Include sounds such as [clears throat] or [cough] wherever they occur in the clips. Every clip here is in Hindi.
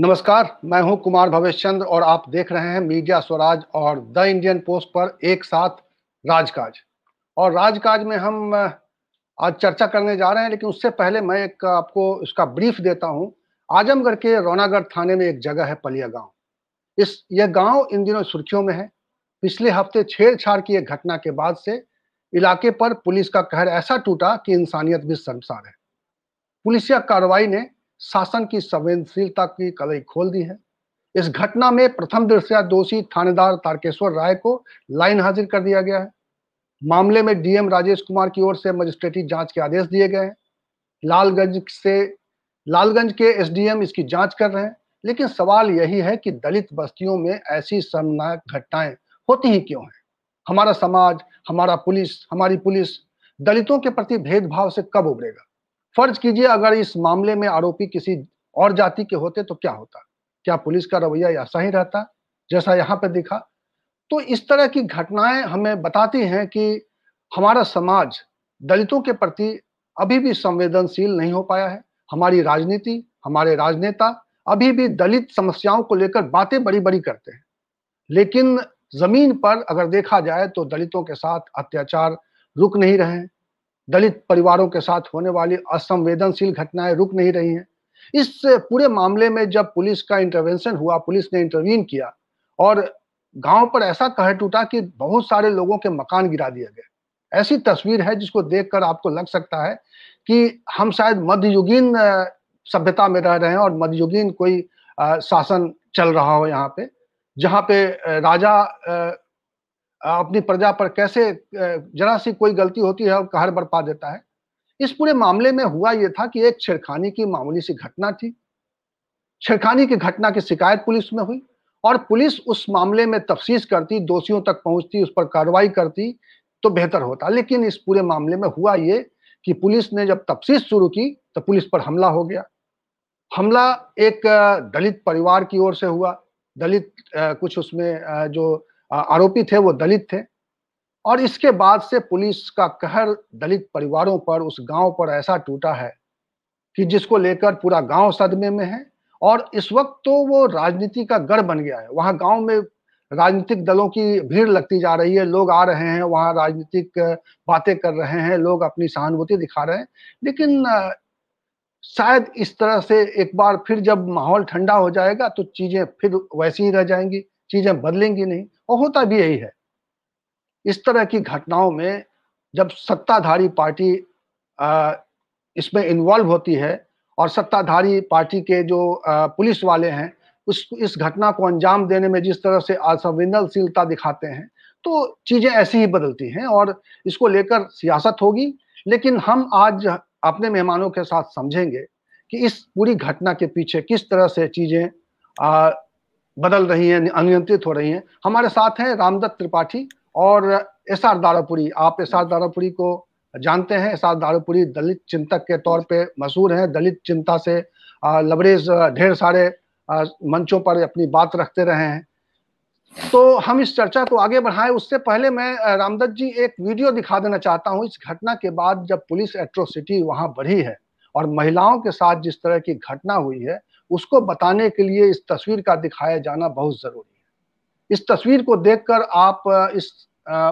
नमस्कार, मैं हूँ कुमार भवेश चंद्र और आप देख रहे हैं मीडिया स्वराज और द इंडियन पोस्ट पर एक साथ राजकाज। और राजकाज में हम आज चर्चा करने जा रहे हैं, लेकिन उससे पहले मैं एक, आपको इसका ब्रीफ देता हूँ। आजमगढ़ के रौनागढ़ थाने में एक जगह है पलिया गाँव। इस, यह गाँव इन दिनों सुर्खियों में है। पिछले हफ़्ते छेड़छाड़ की एक घटना के बाद से इलाके पर पुलिस का कहर ऐसा टूटा कि इंसानियत भी शर्मसार है। पुलिसिया कार्रवाई ने शासन की संवेदनशीलता की कलई खोल दी है। इस घटना में प्रथम दृष्टया दोषी थानेदार तारकेश्वर राय को लाइन हाजिर कर दिया गया है। मामले में डीएम राजेश कुमार की ओर से मजिस्ट्रेटी जाँच के आदेश दिए गए हैं। लालगंज से, लालगंज के एसडीएम इसकी जाँच कर रहे हैं, लेकिन सवाल यही है कि दलित बस्तियों में ऐसी शर्मनाक घटनाएँ होती ही क्यों हैं? हमारा समाज, हमारा पुलिस, हमारी पुलिस दलितों के प्रति भेदभाव से कब उभरेगा? फ़र्ज़ कीजिए अगर इस मामले में आरोपी किसी और जाति के होते तो क्या होता? क्या पुलिस का रवैया ऐसा ही रहता? जैसा यहाँ पे दिखा। तो इस तरह की घटनाएँ हमें बताती हैं कि हमारा समाज दलितों के प्रति अभी भी संवेदनशील नहीं हो पाया है। हमारी राजनीति, हमारे राजनेता अभी भी दलित समस्याओं को लेकर बातें बड़ी बड़ी करते हैं। लेकिन ज़मीन पर अगर देखा जाए तो दलितों के साथ अत्याचार रुक नहीं रहे हैं। दलित परिवारों के साथ होने वाली असंवेदनशील घटनाएँ रुक नहीं रही हैं। इस पूरे मामले में जब पुलिस का इंटरवेंशन हुआ, पुलिस ने इंटरवीन किया और गाँव पर ऐसा कह टूटा कि बहुत सारे लोगों के मकान गिरा दिए गए। ऐसी तस्वीर है जिसको देखकर आपको लग सकता है कि हम शायद मध्ययुगीन सभ्यता में रह रहे हैं और मध्ययुगीन कोई शासन चल रहा हो यहाँ पे, जहाँ पे राजा अपनी प्रजा पर कैसे जरा सी कोई गलती होती है और कहर बरपा देता है। इस पूरे मामले में हुआ यह था कि एक छेड़खानी की मामूली सी घटना थी। छेड़खानी की घटना की शिकायत पुलिस में हुई और पुलिस उस मामले में तफ्सीस करती, दोषियों तक पहुँचती, उस पर कार्रवाई करती तो बेहतर होता। लेकिन इस पूरे मामले में हुआ ये कि पुलिस ने जब तफ्सीस शुरू की तो पुलिस पर हमला हो गया। हमला एक दलित परिवार की ओर से हुआ। दलित कुछ उसमें जो आरोपी थे, वो दलित थे। और इसके बाद से पुलिस का कहर दलित परिवारों पर, उस गाँव पर ऐसा टूटा है कि जिसको लेकर पूरा गाँव सदमे में है। और इस वक्त तो वो राजनीति का गढ़ बन गया है। वहाँ गाँव में राजनीतिक दलों की भीड़ लगती जा रही है। लोग आ रहे हैं, वहाँ राजनीतिक बातें कर रहे हैं। लोग अपनी सहानुभूति दिखा रहे हैं। लेकिन शायद इस तरह से एक बार फिर जब माहौल ठंडा हो जाएगा तो चीज़ें फिर वैसी ही रह जाएँगी। चीज़ें बदलेंगी नहीं, और होता भी यही है। इस तरह की घटनाओं में जब सत्ताधारी पार्टी इसमें इन्वॉल्व होती है, और सत्ताधारी पार्टी के जो पुलिस वाले हैं, उस, इस घटना को अंजाम देने में जिस तरह से असंवेदनशीलता दिखाते हैं तो चीज़ें ऐसी ही बदलती हैं, और इसको लेकर सियासत होगी। लेकिन हम आज अपने मेहमानों के साथ समझेंगे कि इस पूरी घटना के पीछे किस तरह से चीज़ें बदल रही हैं, अनियंत्रित हो रही हैं। हमारे साथ हैं रामदत्त त्रिपाठी और एस आर दारापुरी। आप एस आर दारापुरी को जानते हैं। एस आर दारापुरी दलित चिंतक के तौर पे मशहूर हैं। दलित चिंता से लबरेज ढेर सारे मंचों पर अपनी बात रखते रहे हैं। तो हम इस चर्चा को आगे बढ़ाएँ। उससे पहले मैं रामदत्त जी एक वीडियो दिखा देना चाहता हूँ। इस घटना के बाद जब पुलिस एट्रोसिटी वहाँ बढ़ी है और महिलाओं के साथ जिस तरह की घटना हुई है उसको बताने के लिए इस तस्वीर का दिखाया जाना बहुत ज़रूरी है। इस तस्वीर को देखकर आप इस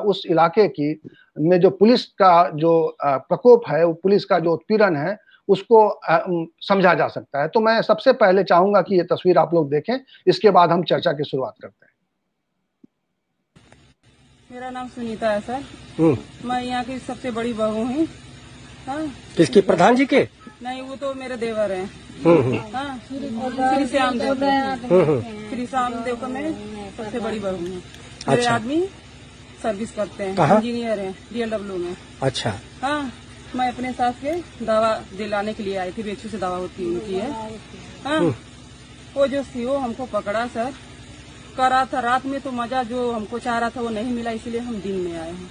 उस इलाके की में जो पुलिस का जो प्रकोप है वो पुलिस का जो उत्पीड़न है उसको समझा जा सकता है। तो मैं सबसे पहले चाहूँगा कि ये तस्वीर आप लोग देखें इसके बाद हम चर्चा की शुरुआत करते हैं। मेरा नाम सुनीता है सर। हम्म। मैं यहाँ की सबसे बड़ी बहू हूँ। हाँ। किसकी? प्रधान जी के? नहीं वो तो मेरे देवर हैं। हम्म, हम्म। हाँ, श्री श्याम देव श्री श्याम देव का मैं सबसे बड़ी बहू हूँ। मेरे अच्छा। आदमी सर्विस करते हैं। इंजीनियर हैं डीएलडब्ल्यू में। अच्छा। हाँ मैं अपने सास के दवा दिलाने के लिए आई थी बेचू से दवा होती उनकी है। हाँ वो जो सीओ हमको पकड़ा सर करा था रात में तो मज़ा जो हमको चाह रहा था वो नहीं मिला इसीलिए हम दिन में आए हैं।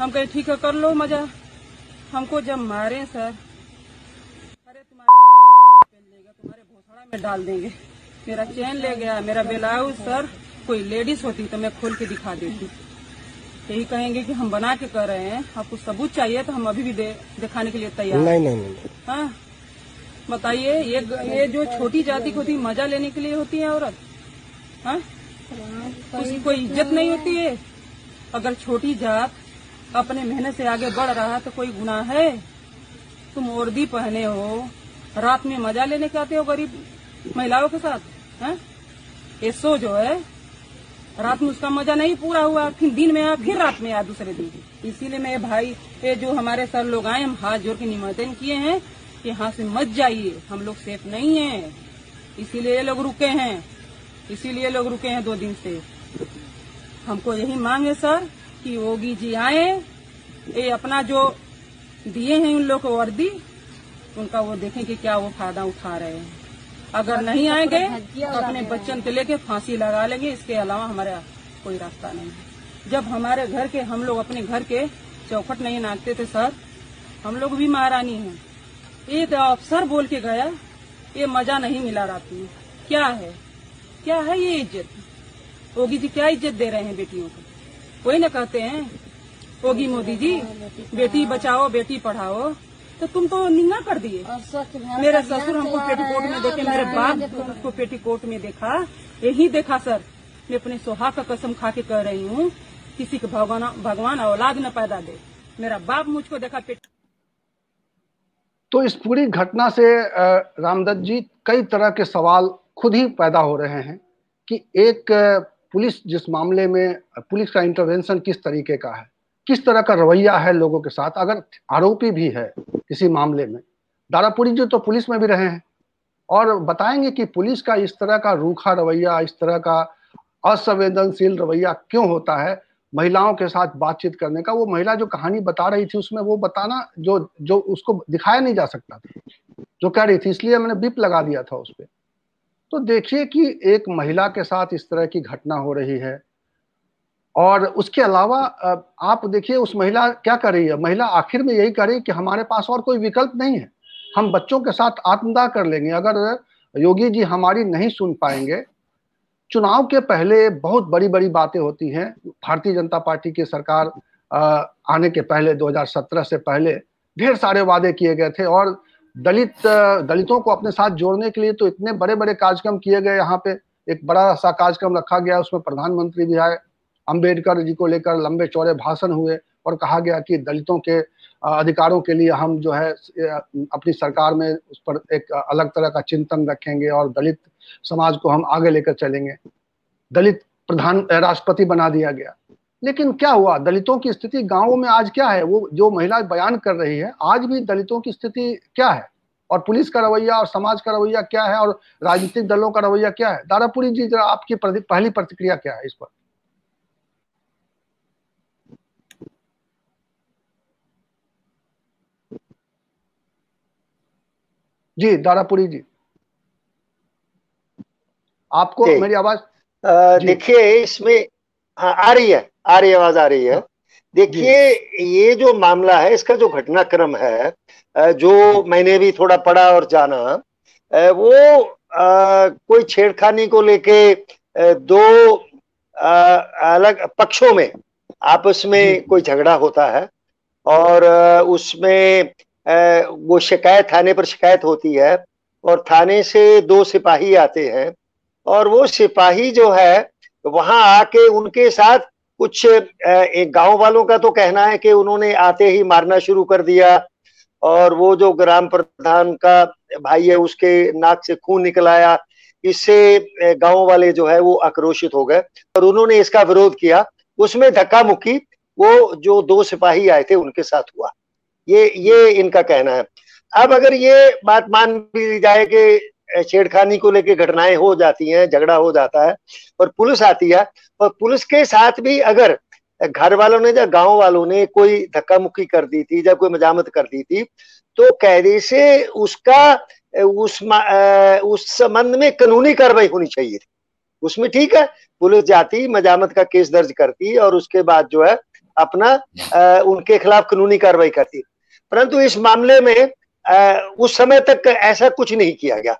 हम कहे ठीक है कर लो मज़ा। हमको जब मारे सर में डाल देंगे। मेरा चैन ले गया मेरा ब्लाउज सर कोई लेडीज़ होती तो मैं खोल के दिखा देती। यही कहेंगे कि हम बना के कर रहे हैं आपको सबूत चाहिए तो हम अभी भी दे, दिखाने के लिए तैयार नहीं नहीं नहीं हाँ? बताइए ये ये जो छोटी जाति को होती मज़ा लेने के लिए होती है औरत? हाँ? उसकी कोई इज़्ज़त नहीं होती है? अगर छोटी जात अपने मेहनत से आगे बढ़ रहा तो कोई गुनाह है? तुम वर्दी पहने हो रात में मज़ा लेने के आते हो गरीब? महिलाओं के साथ, है? ये सो जो है, रात में उसका मज़ा नहीं पूरा हुआ, फिर दिन में आया, फिर रात में आया दूसरे दिन। इसीलिए मैं, भाई, ये जो हमारे सर लोग आए, हम हाथ जोड़ के निमंत्रण किए हैं कि यहाँ से मत जाइए, हम लोग सेफ़ नहीं है। इसीलिए ये लोग रुके हैं। इसीलिए लोग रुके हैं दो दिन से। हमको यही मांग है, सर, कि योगी जी आए, ये अपना जो दिए हैं उन लोग को वर्दी उनका वो देखें कि क्या वो फ़ायदा उठा रहे हैं। अगर नहीं आएँगे तो अपने बच्चन के लेके फांसी लगा लेंगे इसके अलावा हमारा कोई रास्ता नहीं है। जब हमारे घर के हम लोग अपने घर के चौखट नहीं नाचते थे सर हम लोग भी महारानी हैं। एक अफसर बोल के गया ये मज़ा नहीं मिला रात में। क्या है? क्या है ये इज़्ज़त? ओगी जी क्या इज़्ज़त दे रहे हैं बेटियों को? वही ना कहते हैं योगी मोदी जी बेटी बचाओ बेटी पढ़ाओ तो तुम तो निंगा कर दिए। मेरे ससुर हमको पेटीकोट में देखे मेरे बाप को पेटीकोट में देखा। यही देखा सर मैं अपने सोहा का कसम खा के कह रही हूँ किसी के भगवान भगवान औलाद न पैदा दे। मेरा बाप मुझको देखा पेट तो इस पूरी घटना से रामदत्त जी कई तरह के सवाल खुद ही पैदा हो रहे हैं कि एक पुलिस जिस मामले में पुलिस का इंटरवेंशन किस तरीके का है? किस तरह का रवैया है लोगों के साथ? अगर आरोपी भी है किसी मामले में। दारापुरी जी तो पुलिस में भी रहे हैं और बताएँगे कि पुलिस का इस तरह का रूखा रवैया, इस तरह का असंवेदनशील रवैया क्यों होता है? महिलाओं के साथ बातचीत करने का। वो महिला जो कहानी बता रही थी उसमें वो बताना जो जो उसको दिखाया नहीं जा सकता था, जो कह रही थी। इसलिए मैंने बिप लगा दिया था उस पर तो देखिए कि एक महिला के साथ इस तरह की घटना हो रही है और उसके अलावा आप देखिए उस महिला क्या कर रही है? महिला आखिर में यही कर रही है कि हमारे पास और कोई विकल्प नहीं है। हम बच्चों के साथ आत्मदाह कर लेंगे। अगर योगी जी हमारी नहीं सुन पाएँगे, चुनाव के पहले बहुत बड़ी बड़ी बातें होती हैं। भारतीय जनता पार्टी की सरकार आने के पहले 2017 से पहले ढेर सारे वादे किए गए थे और दलित, दलितों को अपने साथ जोड़ने के लिए तो इतने बड़े बड़े कार्यक्रम किए गए। यहाँ पे एक बड़ा सा कार्यक्रम रखा गया, उसमें प्रधानमंत्री भी आए। अंबेडकर जी को लेकर लंबे चौड़े भाषण हुए और कहा गया कि दलितों के अधिकारों के लिए हम जो है अपनी सरकार में उस पर एक अलग तरह का चिंतन रखेंगे और दलित समाज को हम आगे लेकर चलेंगे। दलित प्रधान राष्ट्रपति बना दिया गया। लेकिन क्या हुआ? दलितों की स्थिति गाँवों में आज क्या है? वो जो महिला बयान कर रही है, आज भी दलितों की स्थिति क्या है? और पुलिस का रवैया और समाज का रवैया क्या है? और राजनीतिक दलों का रवैया क्या है? दारापुरी जी, जरा आपकी पहली प्रतिक्रिया क्या है इस पर? जी दारापुरी जी। आपको मेरी आवाज़? देखिए इसमें हाँ आ रही है आ रही आवाज़ आ रही है। हाँ। देखिए ये जो मामला है इसका जो घटनाक्रम है जो मैंने भी थोड़ा पढ़ा और जाना वो आ, कोई छेड़खानी को लेके दो आ, अलग पक्षों में आपस में कोई झगड़ा होता है और उसमें वो शिकायत, थाने पर शिकायत होती है और थाने से दो सिपाही आते हैं और वो सिपाही जो है, वहाँ आके उनके साथ कुछ एक गाँव वालों का तो कहना है कि उन्होंने आते ही मारना शुरू कर दिया और वो जो ग्राम प्रधान का भाई है, उसके नाक से खून निकल आया। इससे गाँव वाले जो है, वो आक्रोशित हो गए और उन्होंने इसका विरोध किया। उसमें धक्का मुक्की वो जो दो सिपाही आए थे, उनके साथ हुआ। ये ये इनका कहना है। अब अगर ये बात मान ली जाए कि छेड़खानी को लेकर घटनाएँ हो जाती हैं, झगड़ा हो जाता है, और पुलिस आती है, और पुलिस के साथ भी अगर घर वालों ने या गाँव वालों ने कोई धक्का मुक्की कर दी थी या कोई मजामत कर दी थी तो कैदे से उसका उस उस संबंध में कानूनी कार्रवाई होनी चाहिए थी। उसमें ठीक है, पुलिस जाती, मजामत का केस दर्ज करती और उसके बाद जो है अपना उनके खिलाफ कानूनी कार्रवाई करती। परंतु इस मामले में आ, उस समय तक ऐसा कुछ नहीं किया गया।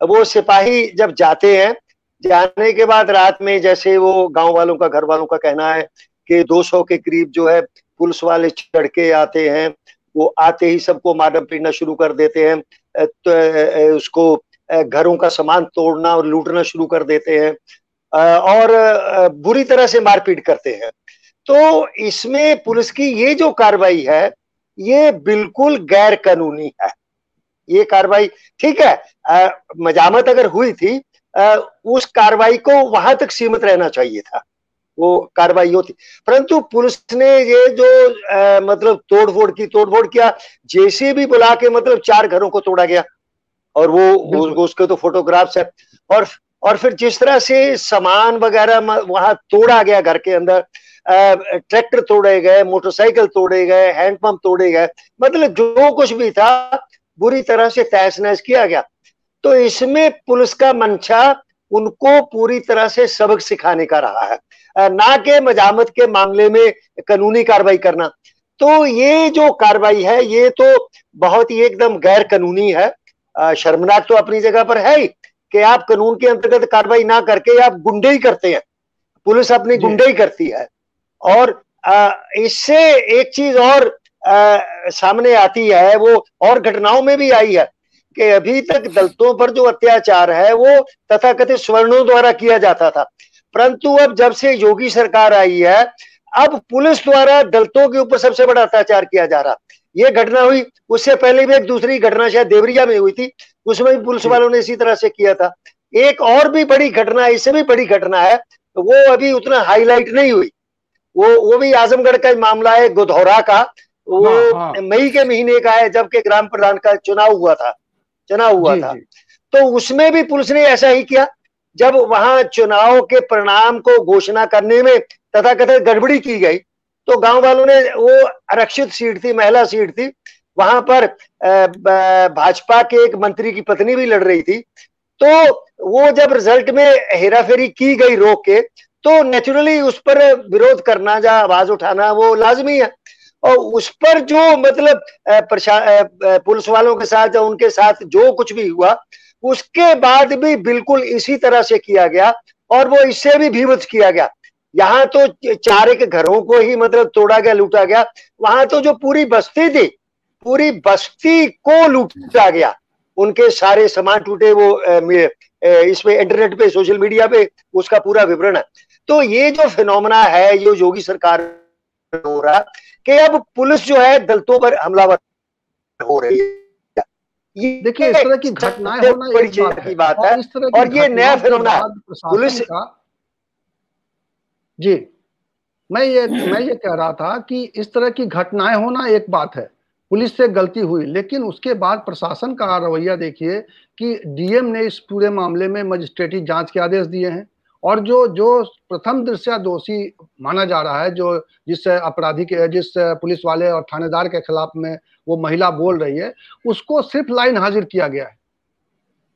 वो सिपाही जब जाते हैं जाने के बाद रात में जैसे वो गाँव वालों का घर वालों का कहना है कि 200 के करीब जो है पुलिस वाले चढ़ के आते हैं वो आते ही सबको मारना पीटना शुरू कर देते हैं तो उसको घरों का सामान तोड़ना और लूटना शुरू कर देते हैं और बुरी तरह से मारपीट करते हैं। तो इसमें पुलिस की ये जो कार्रवाई है ये बिल्कुल गैर कानूनी है। ये कार्रवाई ठीक है मजामत अगर हुई थी आ, उस कार्रवाई को वहाँ तक सीमित रहना चाहिए था। वो कार्रवाई होती। परंतु पुलिस ने ये जो आ, मतलब तोड़फोड़ की तोड़फोड़ किया जैसे भी बुला के मतलब चार घरों को तोड़ा गया। और वो उसके तो फोटोग्राफ्स है। और और फिर जिस तरह से सामान वगैरह वहाँ तोड़ा गया घर के अंदर ट्रैक्टर तोड़े गए मोटरसाइकिल तोड़े गए हैंडपंप तोड़े गए। मतलब जो कुछ भी था बुरी तरह से तहस नहस किया गया। तो इसमें पुलिस का मंशा उनको पूरी तरह से सबक सिखाने का रहा है। ना के मजामत के मामले में कानूनी कार्रवाई करना। तो ये जो कार्रवाई है ये तो बहुत ही एकदम गैर कानूनी है शर्मनाक तो अपनी जगह पर है ही कि आप कानून के अंतर्गत कार्रवाई ना करके आप गुंडे ही करते हैं। पुलिस अपनी गुंडे ही करती है। और इससे एक चीज़ और आ, सामने आती है वो और घटनाओं में भी आई है कि अभी तक दलितों पर जो अत्याचार है वो तथाकथित स्वर्णों द्वारा किया जाता था। परंतु अब जब से योगी सरकार आई है अब पुलिस द्वारा दलितों के ऊपर सबसे बड़ा अत्याचार किया जा रहा। ये घटना हुई उससे पहले भी एक दूसरी घटना शायद देवरिया में हुई थी उसमें भी पुलिस वालों ने इसी तरह से किया था। एक और भी बड़ी घटना इससे भी बड़ी घटना है वो अभी उतना हाईलाइट नहीं हुई। वो वो भी आजमगढ़ का मामला है गोधौरा का वो हाँ, हाँ। मई के महीने का है जबकि ग्राम प्रधान का चुनाव हुआ था चुनाव हुआ जी, था जी. तो उसमें भी पुलिस ने ऐसा ही किया जब वहाँ चुनाव के परिणाम को घोषणा करने में तथा कथित गड़बड़ी की गई तो गाँव वालों ने वो आरक्षित सीट थी महिला सीट थी वहाँ पर भाजपा के एक मंत्री की पत्नी भी लड़ रही थी तो वो जब रिज़ल्ट में हेराफेरी की गई रोक के तो नेचुरली उस पर विरोध करना या आवाज़ उठाना वो लाजमी है। और उस पर जो मतलब पुलिस वालों के साथ या उनके साथ जो कुछ भी हुआ, उसके बाद भी बिल्कुल इसी तरह से किया गया और वो इससे भी भीवत किया गया। यहाँ तो चार एक घरों को ही मतलब तोड़ा गया, लूटा गया। वहाँ तो जो पूरी बस्ती थी, पूरी बस्ती को लूटा गया। उनके सारे सामान टूटे वो इसमें इंटरनेट पे सोशल मीडिया पे उसका पूरा विवरण है। तो ये जो फिनोमना है ये योगी सरकार हो रहा कि अब पुलिस जो है दलितों पर हमलावर हो रही है। देखिए इस तरह की घटनाएँ होना बड़ी चिंता की बात है। और ये नया फिनोमना पुलिस जी मैं ये मैं ये कह रहा था कि इस तरह की घटनाएँ होना एक बात है। पुलिस से गलती हुई लेकिन उसके बाद प्रशासन का रवैया देखिए कि डीएम ने इस पूरे मामले में मजिस्ट्रेटी जाँच के आदेश दिए हैं। और जो जो प्रथम दृश्य दोषी माना जा रहा है, जो जिस अपराधी के, जिस पुलिस वाले और थानेदार के खिलाफ में वो महिला बोल रही है, उसको सिर्फ़ लाइन हाजिर किया गया है।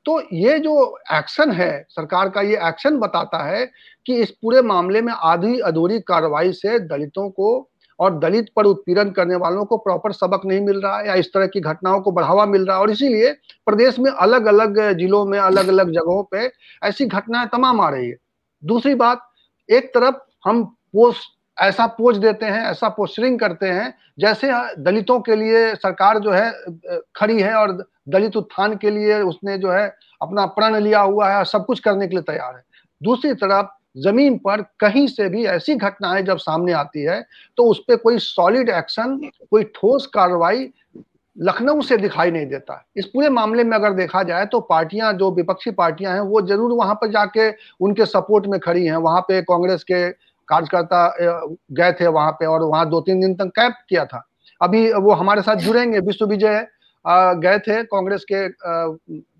तो ये जो एक्शन है, सरकार का ये एक्शन बताता है कि इस पूरे मामले में आधी अधूरी कार्रवाई से दलितों को और दलित पर उत्पीड़न करने वालों को प्रॉपर सबक नहीं मिल रहा है या इस तरह की घटनाओं को बढ़ावा मिल रहा है। और इसीलिए प्रदेश में अलग अलग जिलों में अलग अलग जगहों पे ऐसी घटनाएँ तमाम आ रही है। दूसरी बात, एक तरफ़ हम पोस्ट, ऐसा पोज देते हैं, ऐसा पोस्टरिंग करते हैं, जैसे दलितों के लिए सरकार जो है खड़ी है और दलित उत्थान के लिए उसने जो है अपना प्रण लिया हुआ है सब कुछ करने के लिए तैयार है। दूसरी तरफ़, ज़मीन पर कहीं से भी ऐसी घटनाएँ जब सामने आती है तो उस पर कोई सॉलिड एक्शन कोई ठोस कार्रवाई लखनऊ से दिखाई नहीं देता। इस पूरे मामले में अगर देखा जाए तो पार्टियाँ, जो विपक्षी पार्टियाँ हैं, वो ज़रूर वहाँ पर जाके उनके सपोर्ट में खड़ी हैं। वहाँ पे कांग्रेस के कार्यकर्ता गए थे वहाँ पे और वहाँ दो तीन दिन तक कैंप किया था। अभी वो हमारे साथ जुड़ेंगे, विश्व विजय गए थे, कांग्रेस के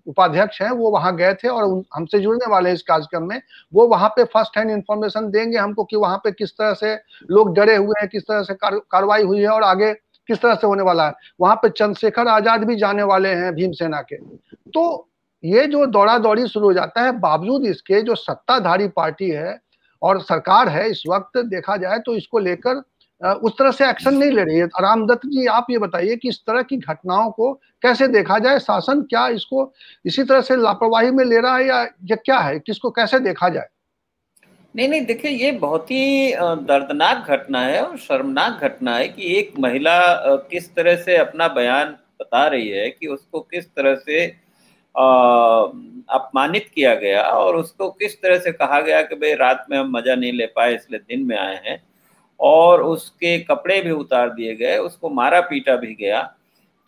उपाध्यक्ष हैं, वो वहाँ गए थे और हमसे जुड़ने वाले इस कार्यक्रम में। वो वहाँ पे फ़र्स्ट हैंड इंफॉर्मेशन देंगे हमको कि वहाँ पे किस तरह से लोग डरे हुए हैं, किस तरह से कार्रवाई हुई है और आगे किस तरह से होने वाला है? वहाँ पे चंद्रशेखर आज़ाद भी जाने वाले हैं भीमसेना के। तो ये जो दौड़ा दौड़ी शुरू हो जाता है, बावजूद इसके जो सत्ताधारी पार्टी है और सरकार है, इस वक्त देखा जाए तो इसको लेकर उस तरह से एक्शन नहीं ले रही है। रामदत्त जी, आप ये बताइए कि इस तरह की घटनाओं को कैसे देखा जाए? शासन क्या इसको इसी तरह से लापरवाही में ले रहा है या, ये क्या है? किसको कैसे देखा जाए? नहीं नहीं, देखिए, ये बहुत ही दर्दनाक घटना है और शर्मनाक घटना है कि एक महिला किस तरह से अपना बयान बता रही है कि उसको किस तरह से अपमानित किया गया और उसको किस तरह से कहा गया कि भाई रात में हम मज़ा नहीं ले पाए, इसलिए दिन में आए हैं और उसके कपड़े भी उतार दिए गए, उसको मारा पीटा भी गया।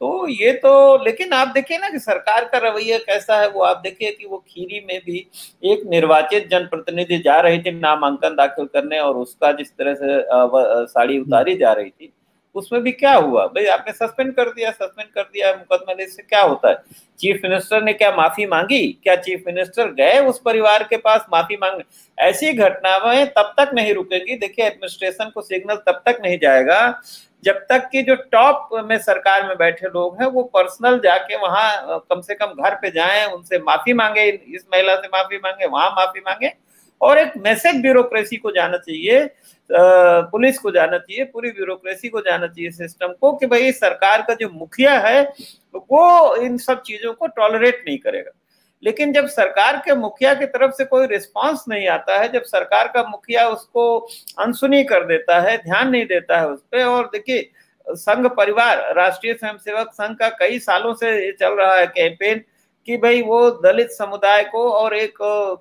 तो ये तो लेकिन आप देखिए ना कि सरकार का रवैया कैसा है वो आप देखिए कि वो खीरी में भी एक निर्वाचित जनप्रतिनिधि जा रही थी नामांकन दाखिल करने और उसका जिस तरह से साड़ी उतारी जा रही थी उसमें भी क्या हुआ? भाई आपने सस्पेंड कर दिया सस्पेंड कर दिया मुकदमा से क्या होता है? चीफ मिनिस्टर ने क्या माफ़ी मांगी? क्या चीफ मिनिस्टर गए उस परिवार के पास माफ़ी मांग ऐसी घटनाएँ तब तक नहीं रुकेगी। देखिए एडमिनिस्ट्रेशन को सिग्नल तब तक नहीं जाएगा जब तक कि जो टॉप में सरकार में बैठे लोग हैं, वो पर्सनल जाके वहाँ कम से कम घर पे जाएँ, उनसे माफ़ी मांगे, इस महिला से माफ़ी मांगे, वहाँ माफ़ी मांगे। और एक मैसेज ब्यूरोक्रेसी को जाना चाहिए पुलिस को जाना चाहिए, पूरी ब्यूरोक्रेसी को जाना चाहिए सिस्टम को कि भाई सरकार का जो मुखिया है, वो इन सब चीज़ों को टॉलरेट नहीं करेगा। लेकिन जब सरकार के मुखिया की तरफ़ से कोई रिस्पांस नहीं आता है, जब सरकार का मुखिया उसको अनसुनी कर देता है, ध्यान नहीं देता है उस पर और देखिए, संघ परिवार, राष्ट्रीय स्वयंसेवक संघ का कई सालों से चल रहा है कैंपेन कि भाई वो दलित समुदाय को और एक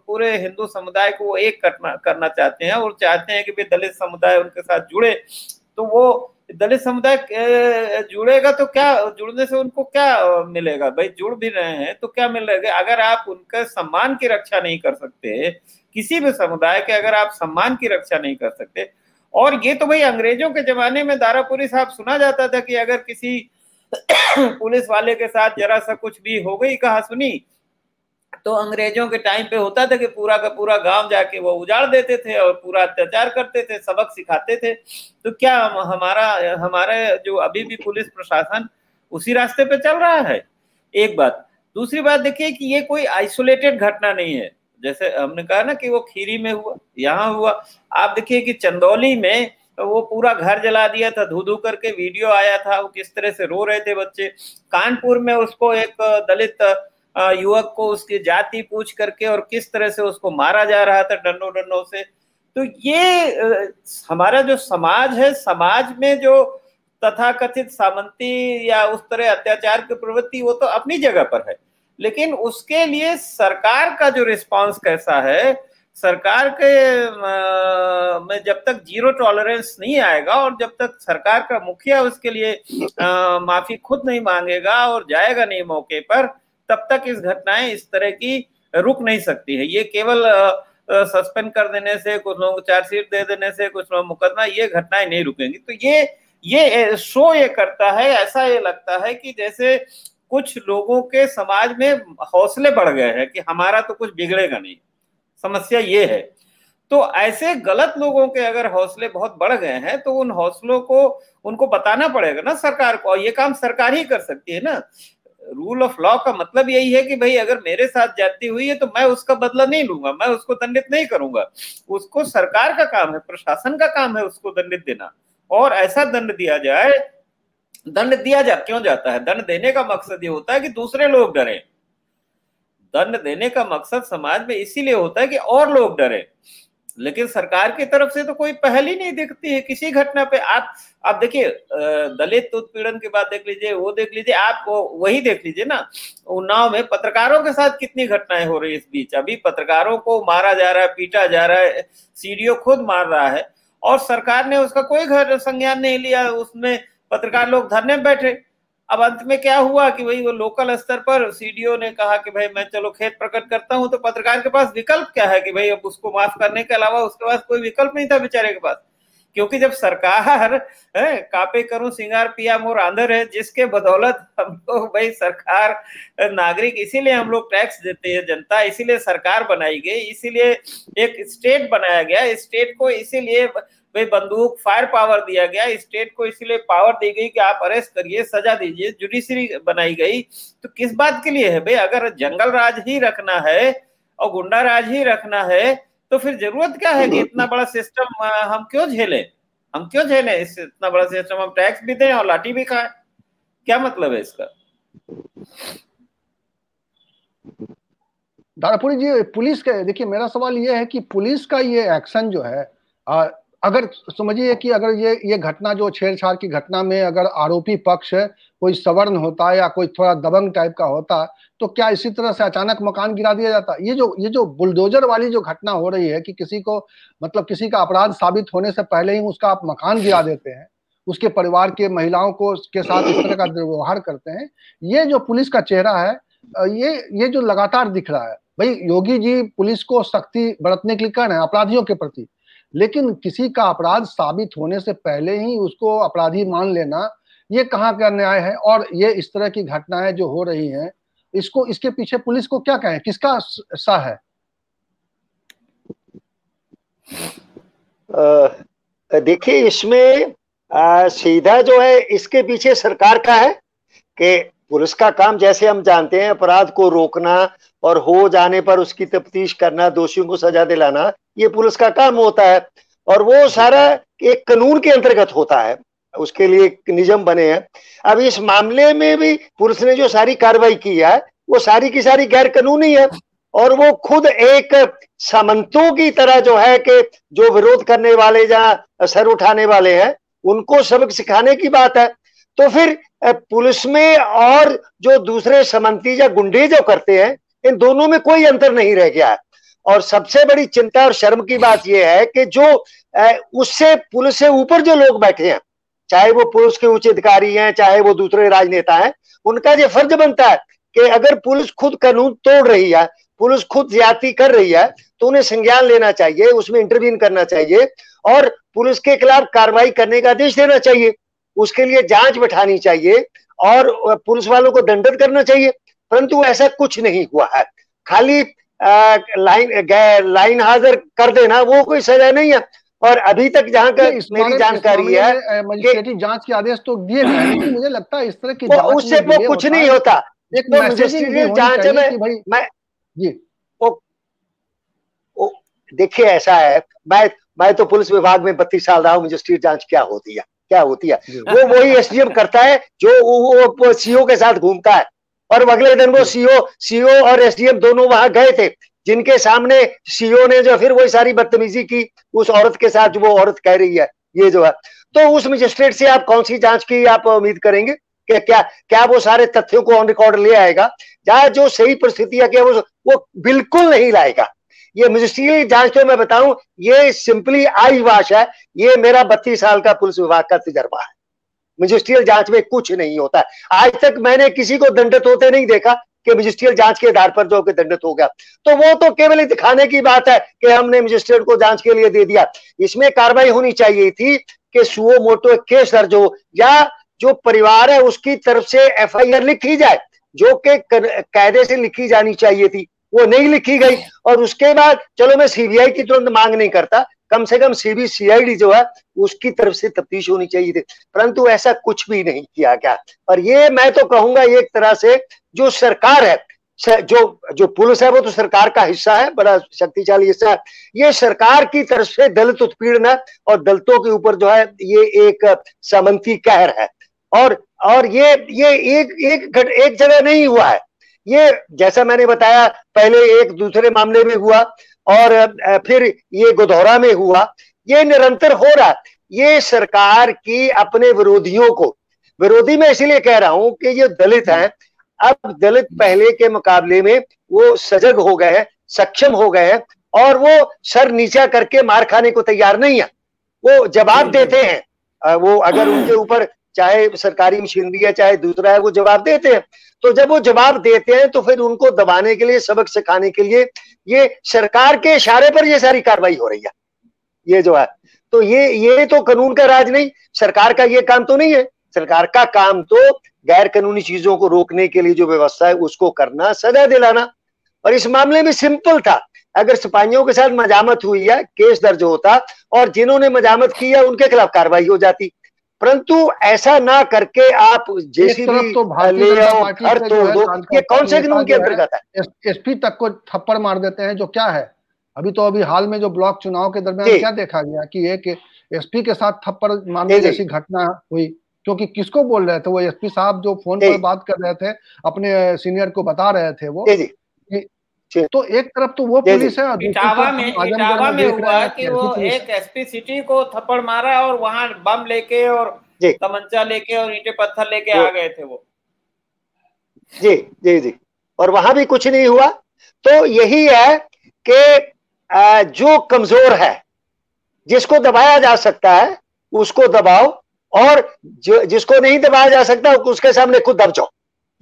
पूरे हिंदू समुदाय को वो एक करना करना चाहते हैं और चाहते हैं कि भाई दलित समुदाय उनके साथ जुड़े तो वो दलित समुदाय जुड़ेगा तो क्या, जुड़ने से उनको क्या मिलेगा? भाई, जुड़ भी रहे हैं तो क्या मिलेगा अगर आप उनके सम्मान की रक्षा नहीं कर सकते, किसी भी समुदाय के अगर आप सम्मान की रक्षा नहीं कर सकते, और ये तो भाई अंग्रेज़ों के जमाने में दारापुरी साहब सुना जाता था कि अगर किसी [coughs] पुलिस वाले के साथ जरा सा कुछ भी हो गई, कहा सुनी तो अंग्रेज़ों के टाइम पे होता था कि पूरा का पूरा गाँव जाके वो उजाड़ देते थे और पूरा अत्याचार करते थे, सबक सिखाते थे। तो क्या हमारा, हमारे जो अभी भी पुलिस प्रशासन उसी रास्ते पे चल रहा है? एक बात। दूसरी बात देखिए कि ये कोई आइसोलेटेड घटना नहीं है। जैसे हमने कहा ना कि वो खीरी में हुआ, यहाँ हुआ। आप देखिए कि चंदौली में वो पूरा घर जला दिया था धू धू करके वीडियो आया था, वो किस तरह से रो रहे थे बच्चे। कानपुर में उसको एक दलित युवक को उसकी जाति पूछ करके और किस तरह से उसको मारा जा रहा था डंडो डंडो से। तो ये हमारा जो समाज है समाज में जो तथाकथित सामंती या उस तरह अत्याचार की प्रवृत्ति वो तो अपनी जगह पर है। लेकिन उसके लिए सरकार का जो रिस्पांस कैसा है सरकार के में जब तक ज़ीरो टॉलरेंस नहीं आएगा और जब तक सरकार का मुखिया उसके लिए आ, माफ़ी खुद नहीं मांगेगा और जाएगा नहीं मौके पर तब तक इस घटनाएँ इस तरह की रुक नहीं सकती है। ये केवल सस्पेंड कर देने से, कुछ लोगों को चार्जशीट दे देने से, कुछ लोग मुकदमा, ये घटनाएँ नहीं रुकेंगी। तो ये ये शो ये करता है, ऐसा ये लगता है कि जैसे कुछ लोगों के समाज में हौसले बढ़ गए हैं कि हमारा तो कुछ बिगड़ेगा नहीं। समस्या ये है। तो ऐसे गलत लोगों के अगर हौसले बहुत बढ़ गए हैं तो उन हौसलों को, उनको बताना पड़ेगा ना सरकार को। और ये काम सरकार ही कर सकती है ना। रूल ऑफ़ लॉ का मतलब यही है कि भाई, अगर मेरे साथ जाती हुई है तो मैं उसका बदला नहीं लूँगा, मैं उसको दंडित नहीं करूँगा। उसको सरकार का काम है, प्रशासन का काम है उसको दंडित देना। और ऐसा दंड दिया जाए, दंड दिया जा, क्यों जाता है? दंड देने का मकसद ये होता है कि दूसरे लोग डरे। दंड देने का मकसद समाज में इसीलिए होता है कि और लोग डरे। लेकिन सरकार की तरफ़ से तो कोई पहल ही नहीं दिखती है, किसी घटना पे। आप आप देखिए दलित उत्पीड़न की बात देख लीजिए, वो देख लीजिए, आप वही देख लीजिए ना उन्नाव में पत्रकारों के साथ कितनी घटनाएँ हो रही है इस बीच। अभी पत्रकारों को मारा जा रहा है, पीटा जा रहा है, सीडीओ खुद मार रहा है, और सरकार ने उसका कोई घर संज्ञान नहीं लिया, उसमें पत्रकार लोग धरने बैठे। अब अंत में क्या हुआ कि भाई वो लोकल स्तर पर सीडीओ ने कहा कि भाई मैं चलो खेत प्रकट करता हूँ तो पत्रकार के पास विकल्प क्या है कि भाई अब उसको माफ़ करने के अलावा उसके पास कोई विकल्प नहीं था बेचारे के पास। क्योंकि जब सरकार, है, कापे करूँ, सिंगार पिया, मोर आंधर है, जिसके बदौलत हम लोग, भाई, सरकार, नागरिक, इसीलिए हम लोग टैक्स देते हैं, जनता, इसीलिए सरकार बनाई गई, इसीलिए एक स्टेट बनाया गया, स्टेट को इसीलिए, भाई, बंदूक, फायर पावर दिया गया, स्टेट को इसीलिए पावर दी गई कि आप अरेस्ट करिए, सजा दीजिए, जुडिशरी बनाई गई। तो किस बात के लिए है, भाई, अगर जंगल राज ही रखना है, और गुंडा राज ही रखना है तो फिर ज़रूरत क्या है कि इतना बड़ा सिस्टम हम क्यों झेले? हम क्यों झेले इस इतना बड़ा सिस्टम हम टैक्स भी दें और लाठी भी खाएँ। क्या मतलब है इसका? दारापुरी जी पुलिस का देखिए मेरा सवाल ये है कि पुलिस का ये एक्शन जो है अगर, समझिए कि अगर ये ये घटना जो छेड़छाड़ की घटना में अगर आरोपी पक्ष कोई सवर्ण होता या कोई थोड़ा दबंग टाइप का होता तो क्या इसी तरह से अचानक मकान गिरा दिया जाता? ये जो ये जो बुलडोजर वाली जो घटना हो रही है कि किसी को मतलब किसी का अपराध साबित होने से पहले ही उसका आप मकान गिरा देते हैं, उसके परिवार के महिलाओं को, के साथ इस तरह का दुर्व्यवहार करते हैं, ये जो पुलिस का चेहरा है ये ये जो लगातार दिख रहा है, भाई योगी जी पुलिस को सख्ती बरतने के लिए कह रहे हैं, अपराधियों के प्रति लेकिन किसी का अपराध साबित होने से पहले ही उसको अपराधी मान लेना ये कहाँ का न्याय है? और ये इस तरह की घटनाएँ जो हो रही हैं इसको इसके पीछे पुलिस को क्या कहें? किसका सा है? देखिए इसमें आ, सीधा जो है इसके पीछे सरकार का है कि पुलिस का काम जैसे हम जानते हैं अपराध को रोकना और हो जाने पर उसकी तफ्तीश करना दोषियों को सजा दिलाना ये पुलिस का काम होता है और वो सारा एक कानून के अंतर्गत होता है। उसके लिए एक निजम बने हैं। अब इस मामले में भी पुलिस ने जो सारी कार्रवाई की है, वो सारी की सारी गैर कानूनी है और वो खुद एक सामंतों की तरह जो है कि जो विरोध करने वाले जहाँ सर उठाने वाले हैं, उनको सबक सिखाने की बात है। तो फिर पुलिस में और जो दूसरे समंती या गुंडे जो करते हैं, इन दोनों में कोई अंतर नहीं रह गया है। और सबसे बड़ी चिंता और शर्म की बात यह है कि जो उससे पुलिस से ऊपर जो लोग बैठे हैं, चाहे वो पुलिस के उच्च अधिकारी हैं, चाहे वो दूसरे राजनेता हैं, उनका ये फ़र्ज़ बनता है कि अगर पुलिस खुद कानून तोड़ रही है, पुलिस खुद ज़्यादा कर रही है तो उन्हें संज्ञान लेना चाहिए, उसमें इंटरवीन करना चाहिए और पुलिस के खिलाफ कार्रवाई करने का आदेश देना चाहिए। उसके लिए जाँच बैठानी चाहिए और पुलिस वालों को दंडित करना चाहिए। परंतु ऐसा कुछ नहीं हुआ है। खाली लाइन लाइन हाजिर कर देना वो कोई सजा नहीं है। और अभी तक जहाँ का मेरी जानकारी है जाँच के आदेश तो दिए [clears throat] मुझे लगता है इस तरह की उससे वो कुछ नहीं होता। तो जाँच में मैं जी। देखिए ऐसा है। मैं मैं तो पुलिस विभाग में बत्तीस साल रहा हूँ मजिस्ट्रेट जाँच क्या होती है? क्या होती है? वो वही एसडीएम करता है जो वो, वो सीओ के साथ घूमता है। और अगले दिन वो सीओ सीओ और एसडीएम दोनों वहाँ गए थे, जिनके सामने सीओ ने जो फिर वही सारी बदतमीजी की, उस औरत के साथ जो वो औरत कह रही है, ये जो है। तो उस मजिस्ट्रेट से आप कौन सी जाँच की आप उम्मीद करेंगे? कि क्या क्या वो सारे तथ्यों को ऑन रिकॉर्ड ले आएगा? जहाँ जो सही परिस्थिति है क्या वो वो बिल्कुल नहीं लाएगा? ये मजिस्ट्रियल जाँच तो मैं बताऊँ, ये सिंपली आई वाश है। ये मेरा बत्तीस साल का पुलिस विभाग का तजर्बा है। मजिस्ट्रियल जाँच में कुछ नहीं होता। आज तक मैंने किसी को दंडित होते नहीं देखा कि मजिस्ट्रियल जाँच के आधार पर जो कि दंडित हो गया। तो वो तो केवल दिखाने की बात है कि हमने मजिस्ट्रेट को जाँच के लिए दे दिया। इसमें कार्रवाई होनी चाहिए थी कि सुओ मोटो केस दर्ज हो या जो परिवार है उसकी तरफ़ से एफआईआर लिखी जाए, जो कि कायदे से लिखी जानी चाहिए थी। वो नहीं लिखी गई और उसके बाद, चलो मैं सीबीआई की तुरंत मांग नहीं करता कम से कम सीबी सीआईडी जो है, उसकी तरफ़ से तफ्तीश होनी चाहिए थी। परंतु ऐसा कुछ भी नहीं किया गया। और ये मैं तो कहूँगा एक तरह से जो सरकार है जो जो पुलिस है, वो तो सरकार का हिस्सा है, बड़ा शक्तिशाली हिस्सा है। ये सरकार की तरफ़ से दलित उत्पीड़न और दलितों के ऊपर जो है, ये एक सामंती कहर है। और और ये ये एक एक एक जगह नहीं हुआ है। ये, जैसा मैंने बताया, पहले एक दूसरे मामले में हुआ। और फिर ये गोधौरा में हुआ। ये निरंतर हो रहा ये सरकार की अपने विरोधियों को, विरोधी में इसलिए कह रहा हूँ कि ये दलित हैं। अब दलित पहले के मुकाबले में वो सजग हो गए हैं, सक्षम हो गए हैं और वो सर नीचा करके मार खाने को तैयार नहीं है। वो जवाब देते हैं। वो अगर उनके ऊपर चाहे सरकारी मशीनरी है, चाहे दूसरा है, वो जवाब देते हैं। तो जब वो जवाब देते हैं तो फिर उनको दबाने के लिए, सबक सिखाने के लिए, ये सरकार के इशारे पर ये सारी कार्रवाई हो रही है। ये जो है तो ये ये तो कानून का राज नहीं, सरकार का ये काम तो नहीं है। सरकार का काम तो गैर कानूनी चीज़ों को रोकने के लिए जो व्यवस्था है, उसको करना, सजा दिलाना। और इस मामले में सिंपल था। अगर सिपाहियों के साथ मजामत हुई है केस दर्ज होता, और जिन्होंने मजामत की है उनके खिलाफ कार्रवाई हो जाती परंतु ऐसा ना करके आप जेसीबी तो घर तोड़ दो ये कौन से कानून के अंतर्गत है एसपी तक को थप्पड़ मार देते हैं जो क्या है? अभी तो अभी हाल में जो ब्लॉक चुनाव के दरमियान क्या देखा गया कि एक एसपी के साथ थप्पड़ मारने जैसी घटना हुई क्योंकि किसको बोल रहे थे वो? एसपी साहब जो फ़ोन पर बात कर रहे थे अपने सीनियर को बता रहे थे वो। जी। तो एक तरफ़ तो वो। पुलिस है इटावा में इटावा में हुआ कि वो एक एसपी सिटी को थप्पड़ मारा और वहाँ बम लेके और। तमंचा लेके और ईटे पत्थर लेके आ गए थे वो। जी जी जी। और वहाँ भी कुछ नहीं हुआ। तो यही है कि जो कमज़ोर है जिसको दबाया जा सकता है उसको दबाओ और जो जिसको नहीं दबाया जा सकता उसके सामने खुद दब जाओ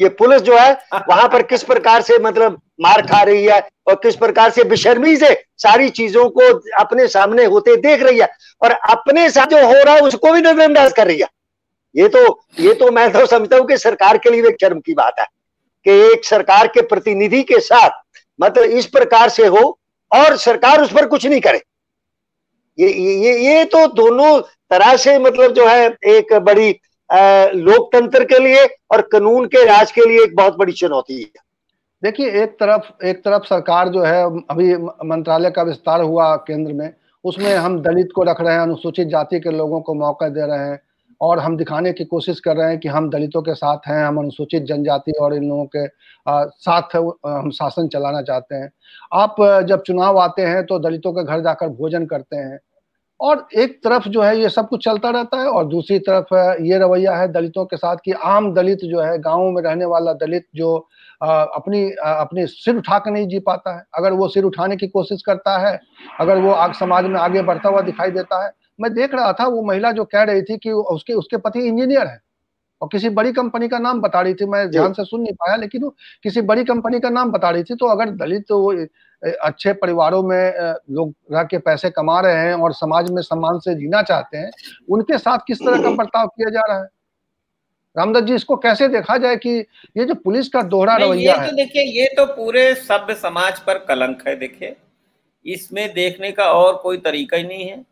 ये पुलिस जो है, वहाँ पर किस प्रकार से मतलब मार खा रही है और किस प्रकार से बेशर्मी से सारी चीज़ों को अपने सामने होते देख रही है और अपने साथ जो हो रहा है, उसको भी नजरअंदाज कर रही है। ये तो ये तो मैं तो समझता हूँ कि सरकार के लिए एक शर्म की बात है कि एक सरकार के प्रतिनिधि के साथ मतलब इस प्रकार से हो और सरकार उस पर कुछ नहीं करे। ये ये ये तो दोनों तरह से मतलब जो है, एक बड़ी लोकतंत्र के लिए और कानून के राज के लिए एक बहुत बड़ी चुनौती है। देखिए, एक तरफ़ एक तरफ़ सरकार जो है, अभी मंत्रालय का विस्तार हुआ केंद्र में, उसमें हम दलित को रख रहे हैं, अनुसूचित जाति के लोगों को मौका दे रहे हैं और हम दिखाने की कोशिश कर रहे हैं कि हम दलितों के साथ हैं, हम अनुसूचित जनजाति और इन लोगों के साथ हम शासन चलाना चाहते हैं। आप जब चुनाव आते हैं तो दलितों के घर जाकर भोजन करते हैं और एक तरफ़ जो है ये सब कुछ चलता रहता है और दूसरी तरफ़ ये रवैया है दलितों के साथ कि आम दलित जो है, गाँव में रहने वाला दलित जो अपनी अपनी सिर उठा कर नहीं जी पाता है। अगर वो सिर उठाने की कोशिश करता है, अगर वो आग, समाज में आगे बढ़ता हुआ दिखाई देता है। मैं देख रहा था वो महिला जो कह रही थी कि उसके उसके पति इंजीनियर है। और किसी बड़ी कंपनी का नाम बता रही थी मैं ध्यान से सुन नहीं पाया लेकिन वो किसी बड़ी कंपनी का नाम बता रही थी तो अगर दलित तो अच्छे परिवारों में लोग रह के पैसे कमा रहे हैं और समाज में सम्मान से जीना चाहते हैं उनके साथ किस तरह का बर्ताव किया जा रहा है? रामदत्त जी इसको कैसे देखा जाए कि ये जो पुलिस का दोहरा रवैया है तो देखिए ये तो पूरे सभ्य समाज पर कलंक है देखिए। इसमें देखने का और कोई तरीका ही नहीं है।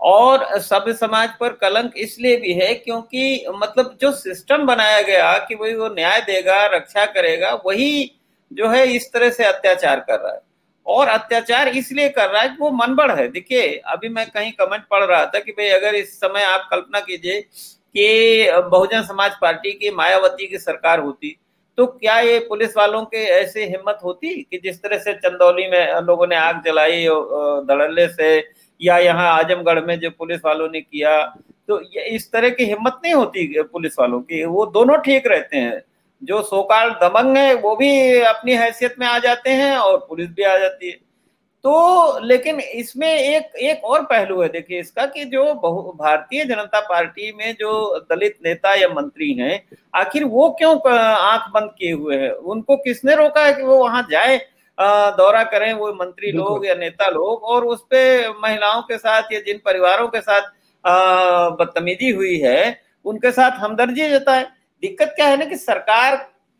और सभ्य समाज पर कलंक इसलिए भी है क्योंकि मतलब जो सिस्टम बनाया गया कि वही वो न्याय देगा, रक्षा करेगा, वही जो है इस तरह से अत्याचार कर रहा है। और अत्याचार इसलिए कर रहा है वो मनबड़ है। देखिए, अभी मैं कहीं कमेंट पढ़ रहा था कि भाई अगर इस समय आप कल्पना कीजिए कि बहुजन समाज पार्टी की मायावती की सरकार होती तो क्या ये पुलिस वालों के ऐसे हिम्मत होती कि जिस तरह से चंदौली में लोगों ने आग जलाई धड़ल्ले से या यहाँ आजमगढ़ में जो पुलिस वालों ने किया तो इस तरह की हिम्मत नहीं होती पुलिस वालों की। वो दोनों ठीक रहते हैं। जो सोकाल दमंग है, वो भी अपनी हैसियत में आ जाते हैं और पुलिस भी आ जाती है। तो लेकिन इसमें एक एक और पहलू है, देखिए इसका कि जो भारतीय जनता पार्टी में जो दलित नेता या मंत्री हैं, आखिर वो क्यों आँख बंद किए हुए हैं? उनको किसने रोका है कि वो वहाँ जाए? दौरा करें वो मंत्री लोग या नेता लोग और उस पे महिलाओं के साथ या जिन परिवारों के साथ बदतमीजी हुई है उनके साथ हमदर्दी जताए। दिक्कत क्या है ना कि सरकार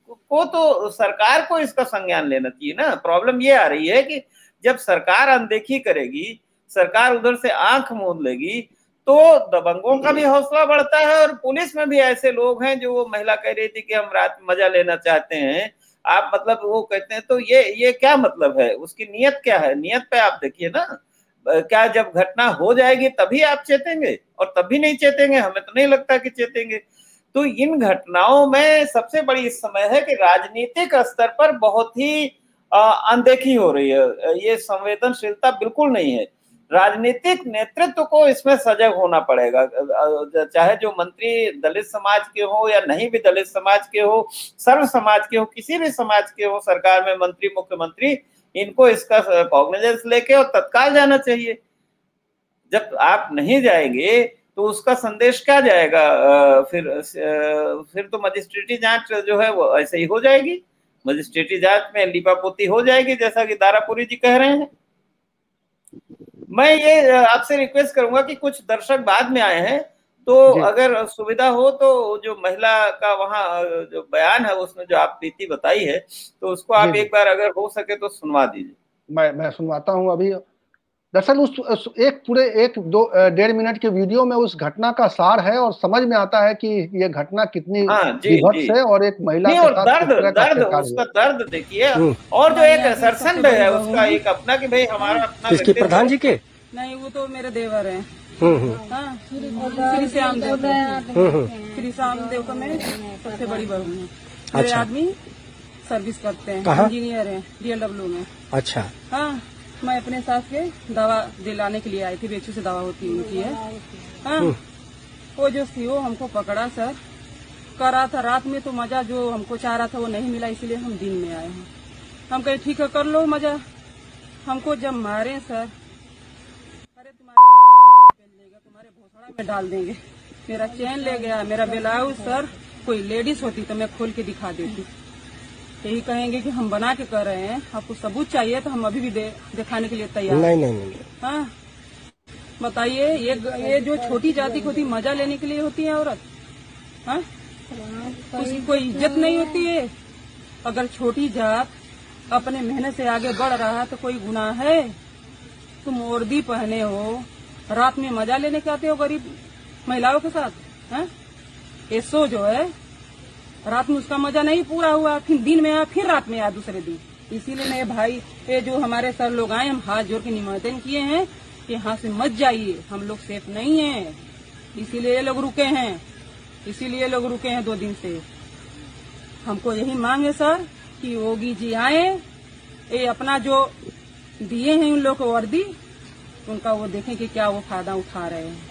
को तो सरकार को इसका संज्ञान लेना चाहिए ना। प्रॉब्लम ये आ रही है कि जब सरकार अनदेखी करेगी सरकार उधर से आँख मूंद लेगी तो दबंगों का भी हौसला बढ़ता है और पुलिस में भी ऐसे लोग हैं जो वो महिला कह रही थी कि हम रात मज़ा लेना चाहते हैं। आप मतलब वो कहते हैं तो ये ये क्या मतलब है? उसकी नियत क्या है? नियत पे आप देखिए ना, क्या जब घटना हो जाएगी तभी आप चेतेंगे और तभी नहीं चेतेंगे? हमें तो नहीं लगता कि चेतेंगे। तो इन घटनाओं में सबसे बड़ी इस समय है कि राजनीतिक स्तर पर बहुत ही अनदेखी हो रही है। ये संवेदनशीलता बिल्कुल नहीं है। राजनीतिक नेतृत्व को इसमें सजग होना पड़ेगा। चाहे जो मंत्री दलित समाज के हो या नहीं भी दलित समाज के हो, सर्व समाज के हो, किसी भी समाज के हो, सरकार में मंत्री, मुख्यमंत्री, इनको इसका कॉग्निजेंस लेके और तत्काल जाना चाहिए। जब आप नहीं जाएँगे तो उसका संदेश क्या जाएगा? फिर फिर तो मजिस्ट्रेटी जाँच जो है वो ऐसे ही हो जाएगी। मजिस्ट्रेटी जाँच में लिपापोती हो जाएगी, जैसा कि दारापुरी जी कह रहे हैं। मैं ये आपसे रिक्वेस्ट करूँगा कि कुछ दर्शक बाद में आए हैं तो अगर सुविधा हो तो जो महिला का वहाँ जो बयान है उसमें जो आप प्रीति बताई है तो उसको आप एक बार अगर हो सके तो सुनवा दीजिए। मैं मैं सुनवाता हूँ अभी। दरअसल उस, उस एक पूरे एक दो डेढ़ मिनट के वीडियो में उस घटना का सार है और समझ में आता है कि ये घटना कितनी विभत्स है और एक महिला के साथ दर्द दर्द उसका दर्द देखिए। और जो एक सरसन है उसका एक अपना कि भाई हमारा अपना किसके? प्रधान जी के? नहीं वो तो मेरे देवर है। श्री श्याम देव श्री श्याम देव का मैं सबसे बड़ी बहू हूँ। मेरे आदमी सर्विस करते हैं। इंजीनियर है डीएलडब्ल्यू में। अच्छा। हाँ। मैं अपने सास के दवा दिलाने के लिए आई थी बेचू से दवा होती उनकी है। हाँ वो जो सीओ हमको पकड़ा सर। करा था रात में तो मज़ा जो हमको चाह रहा था वो नहीं मिला इसलिए हम दिन में आए हैं। हम कहे ठीक है कर लो मज़ा। हमको जब मारे सर अरे तुम्हारे तुम्हारे भोसड़ा में डाल देंगे। मेरा चैन ले गया मेरा ब्लाउज सर कोई लेडीज़ होती तो मैं खोल के दिखा देती। यही कहेंगे कि हम बना के कर रहे हैं। आपको सबूत चाहिए तो हम अभी भी दे, दिखाने के लिए तैयार नहीं नहीं नहीं। हाँ? बताइए ये ये जो छोटी जाति को होती मज़ा लेने के लिए होती है औरत? हाँ? उसकी कोई इज़्ज़त नहीं होती है? अगर छोटी जात अपने मेहनत से आगे बढ़ रहा है तो कोई गुनाह है? तुम वर्दी पहने हो रात में मज़ा लेने के आते हो गरीब महिलाओं के साथ हैं? ये सो जो है रात में उसका मज़ा नहीं पूरा हुआ, फिर दिन में आया, फिर रात में आया दूसरे दिन। इसीलिए मेरे भाई, ये जो हमारे सर लोग आए, हम हाथ जोड़ के निमंत्रण किए हैं कि यहाँ से मत जाइए, हम लोग सेफ़ नहीं हैं। इसीलिए ये लोग रुके हैं। इसीलिए लोग रुके हैं दो दिन से। हमको यही मांग है सर कि योगी जी आए, ये अपना जो दिए हैं उन लोग को वर्दी उनका वो देखें कि क्या वो फ़ायदा उठा रहे हैं।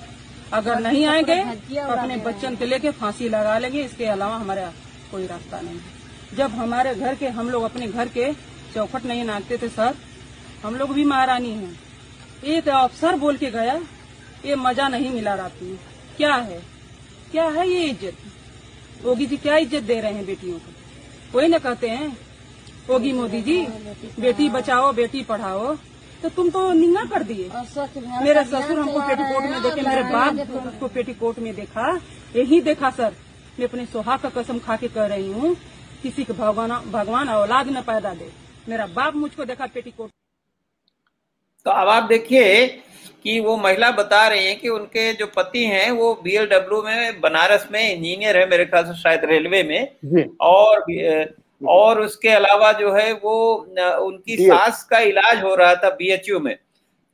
अगर नहीं आएँगे तो अपने बच्चन के लेके फांसी लगा लेंगे। इसके अलावा हमारा कोई रास्ता नहीं है। जब हमारे घर के हम लोग अपने घर के चौखट नहीं नाचते थे सर हम लोग भी महारानी हैं। एक अफसर बोल के गया ये मज़ा नहीं मिला रात में। क्या है? क्या है ये इज़्ज़त? योगी जी क्या इज़्ज़त दे रहे हैं बेटियों को? कोई न कहते हैं योगी मोदी जी बेटी बचाओ बेटी पढ़ाओ तो तुम तो निंगा कर दिए। मेरा ससुर हमको पेटीकोट में देखे मेरे बाप को पेटीकोट में देखा। यही देखा सर। मैं अपने सुहाग का कसम खा के कह रही हूँ किसी को भगवान भगवान औलाद न पैदा दे। मेरा बाप मुझको देखा पेटीकोट तो अब आप देखिए कि वो महिला बता रही है कि उनके जो पति हैं वो बीएलडब्ल्यू में बनारस में इंजीनियर है मेरे ख्याल से शायद रेलवे में। और और उसके अलावा जो है वो उनकी सास का इलाज हो रहा था बीएचयू में।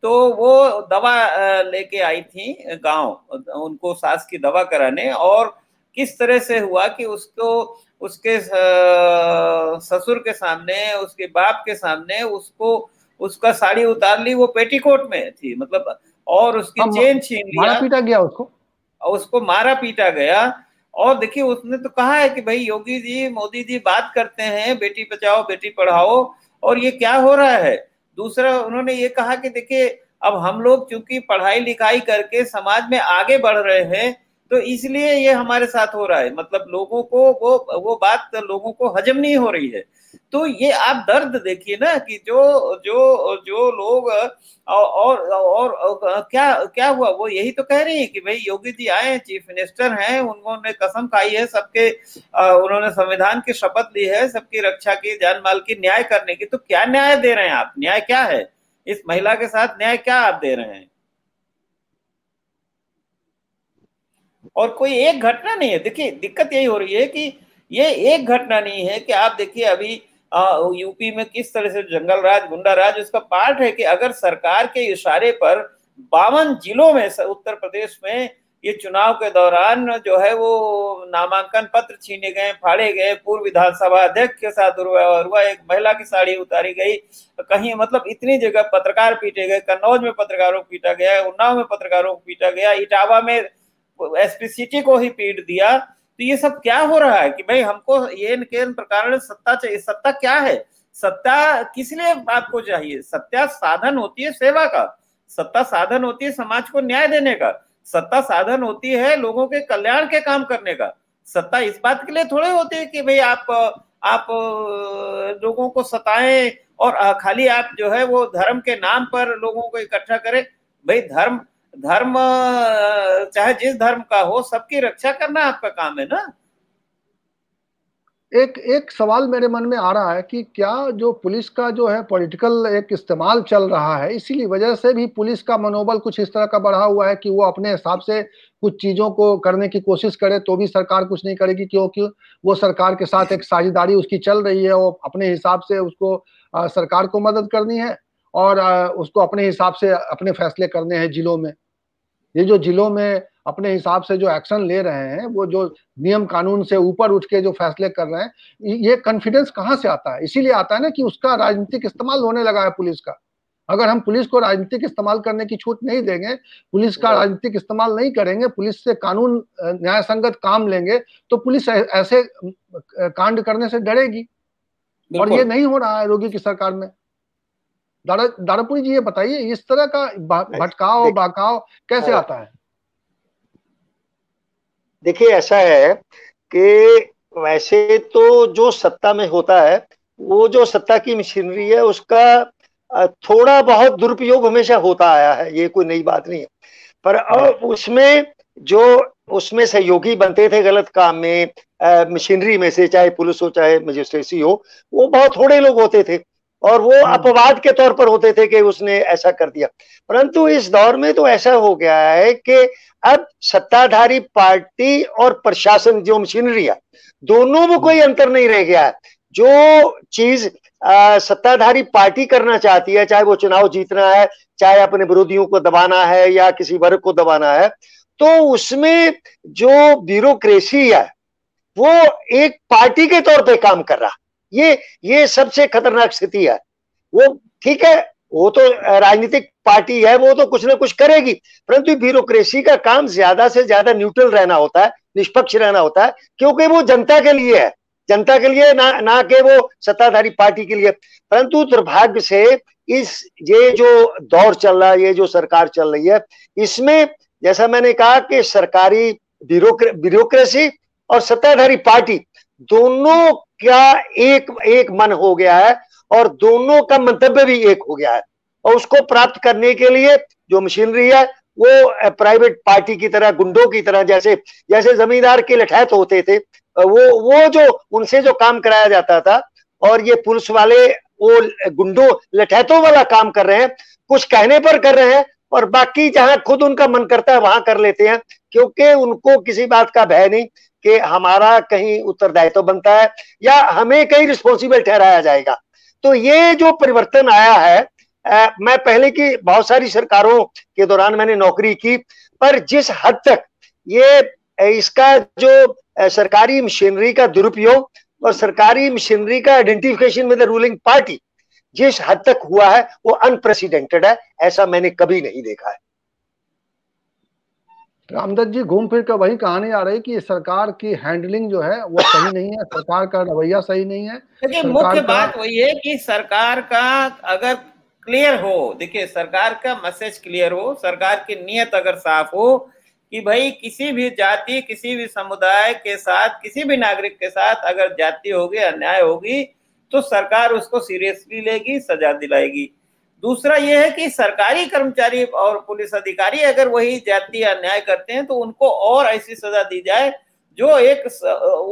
तो वो दवा लेके आई थी गाँव उनको सास की दवा कराने। और किस तरह से हुआ कि उसको उसके ससुर के सामने उसके बाप के सामने उसको उसका साड़ी उतार ली वो पेटीकोट में थी मतलब और उसकी चेन छीन लिया। मारा पीटा गया उसको? उसको मारा पीटा गया। और देखिए उसने तो कहा है कि भाई योगी जी, मोदी जी बात करते हैं, बेटी बचाओ, बेटी पढ़ाओ, और ये क्या हो रहा है? दूसरा उन्होंने ये कहा कि देखिए, अब हम लोग चूँकि पढ़ाई लिखाई करके समाज में आगे बढ़ रहे हैं तो इसलिए ये हमारे साथ हो रहा है। मतलब लोगों को वो वो बात लोगों को हजम नहीं हो रही है। तो ये आप दर्द देखिए ना कि जो जो जो लोग और और, और, क्या क्या हुआ? वो यही तो कह रही है कि भाई योगी जी आए चीफ मिनिस्टर हैं उन्होंने कसम खाई है सबके उन्होंने संविधान की शपथ ली है सबकी रक्षा की जान माल की न्याय करने की। तो क्या न्याय दे रहे हैं आप? न्याय क्या है? इस महिला के साथ न्याय क्या आप दे रहे हैं? और कोई एक घटना नहीं है। देखिए दिक्कत यही हो रही है कि ये एक घटना नहीं है कि आप देखिए अभी आ, यूपी में किस तरह से जंगल राज गुंडा राज उसका पार्ट है कि अगर सरकार के इशारे पर बावन जिलों में उत्तर प्रदेश में ये चुनाव के दौरान जो है वो नामांकन पत्र छीने गए फाड़े गए पूर्व विधानसभा अध्यक्ष के साथ दुर्व्यवहार हुआ एक महिला की साड़ी उतारी गई कहीं मतलब इतनी जगह पत्रकार पीटे गए कन्नौज में पत्रकारों को पीटा गया उन्नाव में पत्रकारों को पीटा गया इटावा में एसपी सिटी को ही पीट दिया तो ये सब क्या हो रहा है कि भाई हमको ये के प्रकार सत्ता चाहिए सत्ता क्या है? सत्ता किस लिए आपको चाहिए? सत्ता साधन होती है सेवा का। सत्ता साधन होती है समाज को न्याय देने का। सत्ता साधन होती है लोगों के कल्याण के काम करने का। सत्ता इस बात के लिए थोड़े होती है कि भाई आप आप लोगों को सताएँ और खाली आप जो है वो धर्म के नाम पर लोगों को इकट्ठा करें। भाई धर्म धर्म चाहे जिस धर्म का हो सबकी रक्षा करना आपका काम है ना? एक एक सवाल मेरे मन में आ रहा है कि क्या जो पुलिस का जो है पॉलिटिकल एक इस्तेमाल चल रहा है इसीलिए वजह से भी पुलिस का मनोबल कुछ इस तरह का बढ़ा हुआ है कि वो अपने हिसाब से कुछ चीज़ों को करने की कोशिश करे तो भी सरकार कुछ नहीं करेगी क्योंकि वो सरकार के साथ एक साझेदारी उसकी चल रही है वो अपने हिसाब से उसको आ, सरकार को मदद करनी है और आ, उसको अपने हिसाब से अपने फैसले करने हैं जिलों में। ये जो जिलों में अपने हिसाब से जो एक्शन ले रहे हैं वो जो नियम कानून से ऊपर उठ के जो फैसले कर रहे हैं ये कॉन्फिडेंस कहाँ से आता है? इसीलिए आता है ना कि उसका राजनीतिक इस्तेमाल होने लगा है पुलिस का। अगर हम पुलिस को राजनीतिक इस्तेमाल करने की छूट नहीं देंगे पुलिस का राजनीतिक इस्तेमाल नहीं करेंगे पुलिस से कानून न्याय संगत काम लेंगे तो पुलिस ऐसे कांड करने से डरेगी। और ये नहीं हो रहा है रोगी की सरकार में। दारापुरी जी ये बताइए इस तरह का भटकाव बाकाव कैसे हाँ। आता है? देखिए ऐसा है कि वैसे तो जो सत्ता में होता है वो जो सत्ता की मशीनरी है उसका थोड़ा बहुत दुरुपयोग हमेशा होता आया है ये कोई नई बात नहीं है। पर अब उसमें जो उसमें सहयोगी बनते थे गलत काम में मशीनरी में से चाहे पुलिस हो चाहे मजिस्ट्रेसी हो वो बहुत थोड़े लोग होते थे। और वो हम्म। अपवाद के तौर पर होते थे कि उसने ऐसा कर दिया। परंतु इस दौर में तो ऐसा हो गया है कि अब सत्ताधारी पार्टी और प्रशासन जो मशीनरी है दोनों में कोई अंतर नहीं रह गया है। जो चीज़ सत्ताधारी पार्टी करना चाहती है चाहे वो चुनाव जीतना है चाहे अपने विरोधियों को दबाना है या किसी वर्ग को दबाना है तो उसमें जो ब्यूरोक्रेसी है वो एक पार्टी के तौर पे काम कर रहा ये ये सबसे खतरनाक स्थिति है। वो ठीक है, वो तो राजनीतिक पार्टी है, वो तो कुछ ना कुछ करेगी, परंतु ब्यूरोक्रेसी का काम ज़्यादा से ज़्यादा न्यूट्रल रहना होता है, निष्पक्ष रहना होता है, क्योंकि वो जनता के लिए है। जनता के लिए ना ना के वो सत्ताधारी पार्टी के लिए। परंतु दुर्भाग्य से इस, ये जो दौर चल रहा है, ये जो सरकार चल रही है, इसमें जैसा मैंने कहा कि सरकारी ब्यूरोक्रेसी और सत्ताधारी पार्टी दोनों का एक एक मन हो गया है और दोनों का मंतव्य भी एक हो गया है। और उसको प्राप्त करने के लिए जो मशीनरी है, वो प्राइवेट पार्टी की तरह, गुंडों की तरह जैसे जैसे जमींदार के लठैत होते थे वो वो जो, उनसे जो काम कराया जाता था, और ये पुलिस वाले, वो गुंडों, लठैतों वाला काम कर रहे हैं, कुछ कहने पर कर रहे हैं, और बाकी जहाँ खुद उनका मन करता है, वहाँ कर लेते हैं, क्योंकि उनको किसी बात का भय नहीं। कि हमारा कहीं उत्तरदायित्व तो बनता है या हमें कहीं रिस्पॉन्सिबल ठहराया जाएगा। तो ये जो परिवर्तन आया है आ, मैं पहले की बहुत सारी सरकारों के दौरान मैंने नौकरी की पर जिस हद तक ये इसका जो सरकारी मशीनरी का दुरुपयोग और सरकारी मशीनरी का identification with the ruling party जिस हद तक हुआ है वो अनप्रेसिडेंटेड है ऐसा मैंने कभी नहीं देखा है। रामदत्त जी घूम फिर कर वही कहानी आ रही कि सरकार की हैंडलिंग जो है वो सही नहीं है सरकार का रवैया सही नहीं है देखिए मुख्य बात वही है कि सरकार का अगर क्लियर हो देखिए सरकार का मैसेज क्लियर हो सरकार की नीयत अगर साफ़ हो कि भाई किसी भी जाति किसी भी समुदाय के साथ किसी भी नागरिक के साथ अगर जाति होगी अन्याय होगी तो सरकार उसको सीरियसली लेगी सजा दिलाएगी। दूसरा यह है कि सरकारी कर्मचारी और पुलिस अधिकारी अगर वही जाति अन्याय करते हैं तो उनको और ऐसी सजा दी जाए जो एक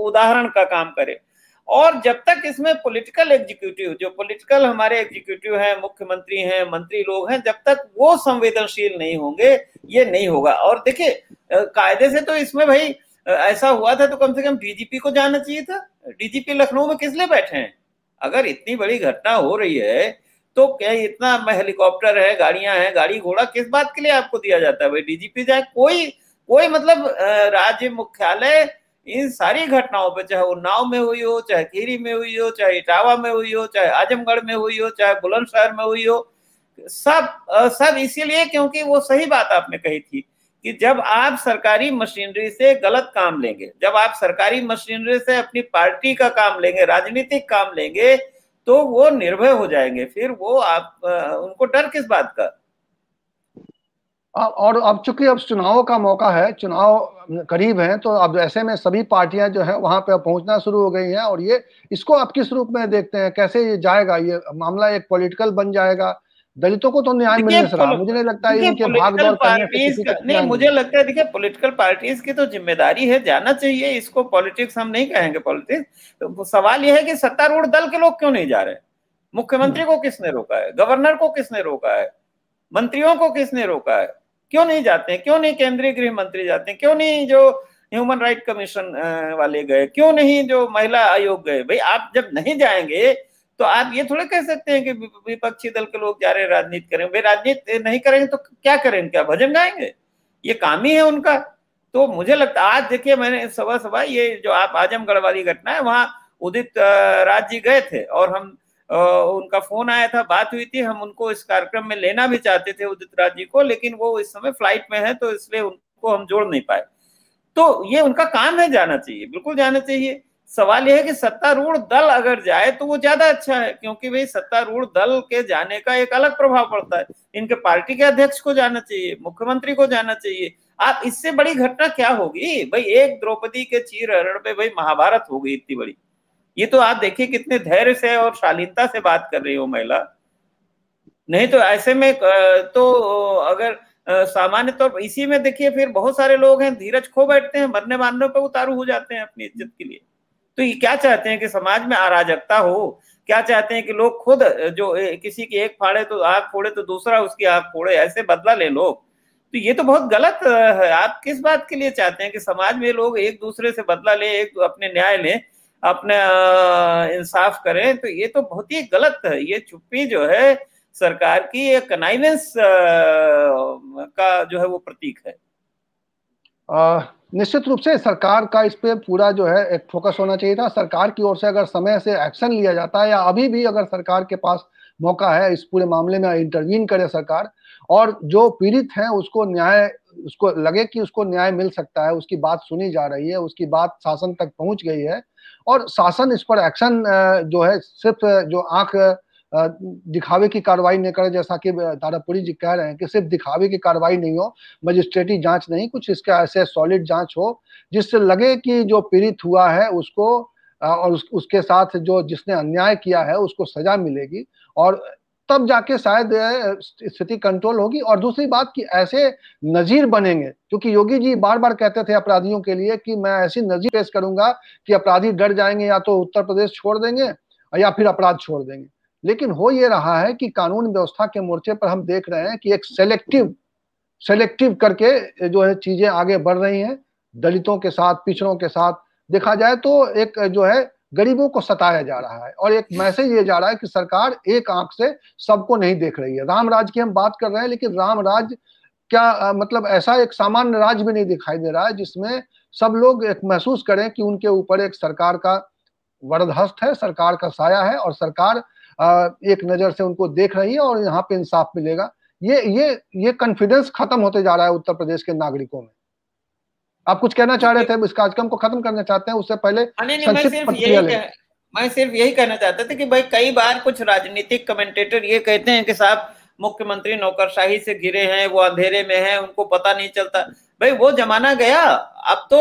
उदाहरण का काम करे। और जब तक इसमें पॉलिटिकल एग्जीक्यूटिव जो पॉलिटिकल हमारे एग्जीक्यूटिव हैं, मुख्यमंत्री हैं, मंत्री लोग हैं, जब तक वो संवेदनशील नहीं होंगे, ये नहीं होगा। और देखिए कायदे से तो इसमें भाई ऐसा हुआ था तो कम से कम डीजीपी को जाना चाहिए था। डीजीपी लखनऊ में किस लिए बैठे हैं? अगर इतनी बड़ी घटना हो रही है तो क्या इतना हेलीकॉप्टर है, गाड़ियाँ हैं, गाड़ी घोड़ा, किस बात के लिए आपको दिया जाता है भाई? डीजीपी जाए कोई कोई मतलब राज्य मुख्यालय इन सारी घटनाओं पे, चाहे उन्नाव में हुई हो, चाहे खीरी में हुई हो, चाहे इटावा में हुई हो, चाहे आजमगढ़ में हुई हो, चाहे बुलंदशहर में हुई हो, सब सब इसीलिए क्योंकि वो सही बात आपने कही थी कि जब आप सरकारी मशीनरी से गलत काम लेंगे, जब आप सरकारी मशीनरी से अपनी पार्टी का काम लेंगे, राजनीतिक काम लेंगे तो वो निर्भय हो जाएँगे। फिर वो आप उनको डर किस बात का? और अब चूँकि अब चुनाव का मौका है, चुनाव करीब है तो अब ऐसे में सभी पार्टियाँ जो है, वहाँ पे पहुँचना शुरू हो गई हैं, और ये, इसको आप किस रूप में देखते हैं? कैसे ये जाएगा? ये मामला एक पॉलिटिकल बन जाएगा दलितों को तो न्याय मिलने से रहा। मुझे नहीं लगता है इनके भाग दौड़ करने नहीं मुझे लगता है देखिए पॉलिटिकल पार्टीज़ की तो ज़िम्मेदारी है जाना चाहिए इसको पॉलिटिक्स हम नहीं कहेंगे पॉलिटिक्स तो सवाल यह है कि सत्तारूढ़ दल के लोग क्यों नहीं जा रहे? मुख्यमंत्री को किसने रोका है? गवर्नर को किसने रोका है? मंत्रियों को किसने रोका है? क्यों नहीं जाते? हैं क्यों नहीं केंद्रीय गृह मंत्री जाते? हैं क्यों नहीं जो ह्यूमन राइट कमीशन वाले गए? क्यों नहीं जो महिला आयोग गए? भाई आप जब नहीं जाएँगे तो आप ये थोड़े कह सकते हैं कि विपक्षी दल के लोग जा रहे राजनीति करें। वे राजनीति नहीं करेंगे तो क्या करेंगे? क्या भजन गाएँगे? ये काम ही है उनका। तो मुझे लगता आज देखिए मैंने सुबह सुबह ये जो आप आजमगढ़ वाली घटना है, वहाँ उदित राज जी गए थे और हम उनका फ़ोन आया था, बात हुई थी, हम उनको इस कार्यक्रम में लेना भी चाहते थे उदित राज जी को, लेकिन वो इस समय फ़्लाइट में है तो इसलिए उनको हम जोड़ नहीं पाए। तो ये उनका काम है, जाना चाहिए, बिल्कुल जाना चाहिए। सवाल यह है कि सत्तारूढ़ दल अगर जाए तो वो ज़्यादा अच्छा है, क्योंकि भाई सत्तारूढ़ दल के जाने का एक अलग प्रभाव पड़ता है। इनके पार्टी के अध्यक्ष को जाना चाहिए, मुख्यमंत्री को जाना चाहिए। आप इससे बड़ी घटना क्या होगी? भाई एक द्रौपदी के चीर हरण पे भाई महाभारत हो गई इतनी बड़ी। ये तो आप देखिए कितने धैर्य से और शालीनता से बात कर रही हो महिला। नहीं तो ऐसे में तो अगर सामान्य तौर पर इसी में देखिए फिर बहुत सारे लोग हैं, धीरज खो बैठते हैं मरने मारने पर उतारू हो जाते हैं अपनी इज़्ज़त के लिए। तो ये क्या चाहते हैं कि समाज में अराजकता हो? क्या चाहते हैं कि लोग खुद जो किसी की एक फाड़े तो आग फोड़े तो दूसरा उसकी आग फोड़े, ऐसे बदला ले लोग तो ये तो बहुत गलत है। आप किस बात के लिए चाहते हैं कि समाज में लोग एक दूसरे से बदला ले, एक अपने न्याय लें, अपने इंसाफ करें? तो ये तो बहुत ही गलत है। ये चुप्पी जो है, सरकार की एक कनाइवेंस का जो है वो प्रतीक है। निश्चित रूप से सरकार का इस पे पूरा जो है एक फोकस होना चाहिए था। सरकार की ओर से अगर समय से एक्शन लिया जाता है या अभी भी अगर सरकार के पास मौका है, इस पूरे मामले में इंटरवीन करे सरकार और जो पीड़ित हैं उसको न्याय, उसको लगे कि उसको न्याय मिल सकता है, उसकी बात सुनी जा रही है, उसकी बात शासन तक पहुँच गई है और शासन इस पर एक्शन जो है सिर्फ़ जो आँख दिखावे की कार्रवाई नहीं करे जैसा कि दारापुरी जी कह रहे हैं कि सिर्फ़ दिखावे की कार्रवाई नहीं हो मजिस्ट्रेटी जाँच नहीं कुछ इसका ऐसे सॉलिड जाँच हो जिससे लगे कि जो पीड़ित हुआ है उसको और उस, उसके साथ जो जिसने अन्याय किया है उसको सजा मिलेगी और तब जाके शायद स्थिति कंट्रोल होगी। और दूसरी बात कि ऐसे नजीर बनेंगे क्योंकि योगी जी बार बार कहते थे अपराधियों के लिए कि मैं ऐसी नजीर पेश करूँगा कि अपराधी डर जाएँगे या तो उत्तर प्रदेश छोड़ देंगे या फिर अपराध छोड़ देंगे। लेकिन हो ये रहा है कि कानून व्यवस्था के मोर्चे पर हम देख रहे हैं कि एक सेलेक्टिव सेलेक्टिव करके जो है चीज़ें आगे बढ़ रही हैं दलितों के साथ पिछड़ों के साथ। देखा जाए तो एक जो है गरीबों को सताया जा रहा है और एक मैसेज ये जा रहा है कि सरकार एक आँख से सबको नहीं देख रही है। राम राज की हम बात कर रहे हैं लेकिन राम राज क्या आ, मतलब ऐसा एक सामान्य राज भी नहीं दिखाई दे रहा है जिसमें सब लोग एक महसूस करें कि उनके ऊपर एक सरकार का वरदहस्त है सरकार का साया है और सरकार एक नज़र से उनको देख रही है और यहाँ पे इंसाफ मिलेगा। ये ये ये कॉन्फिडेंस खत्म होते जा रहा है उत्तर प्रदेश के नागरिकों में। आप कुछ कहना चाह रहे थे? इस कार्यक्रम को खत्म करना चाहते हैं उससे पहले हाँ, मैं सिर्फ़ यही कहना चाहता था कि भाई कई बार कुछ राजनीतिक कमेंटेटर ये कहते हैं कि साहब मुख्यमंत्री नौकरशाही से घिरे हैं वो अंधेरे में है उनको पता नहीं चलता। भाई वो जमाना गया। अब तो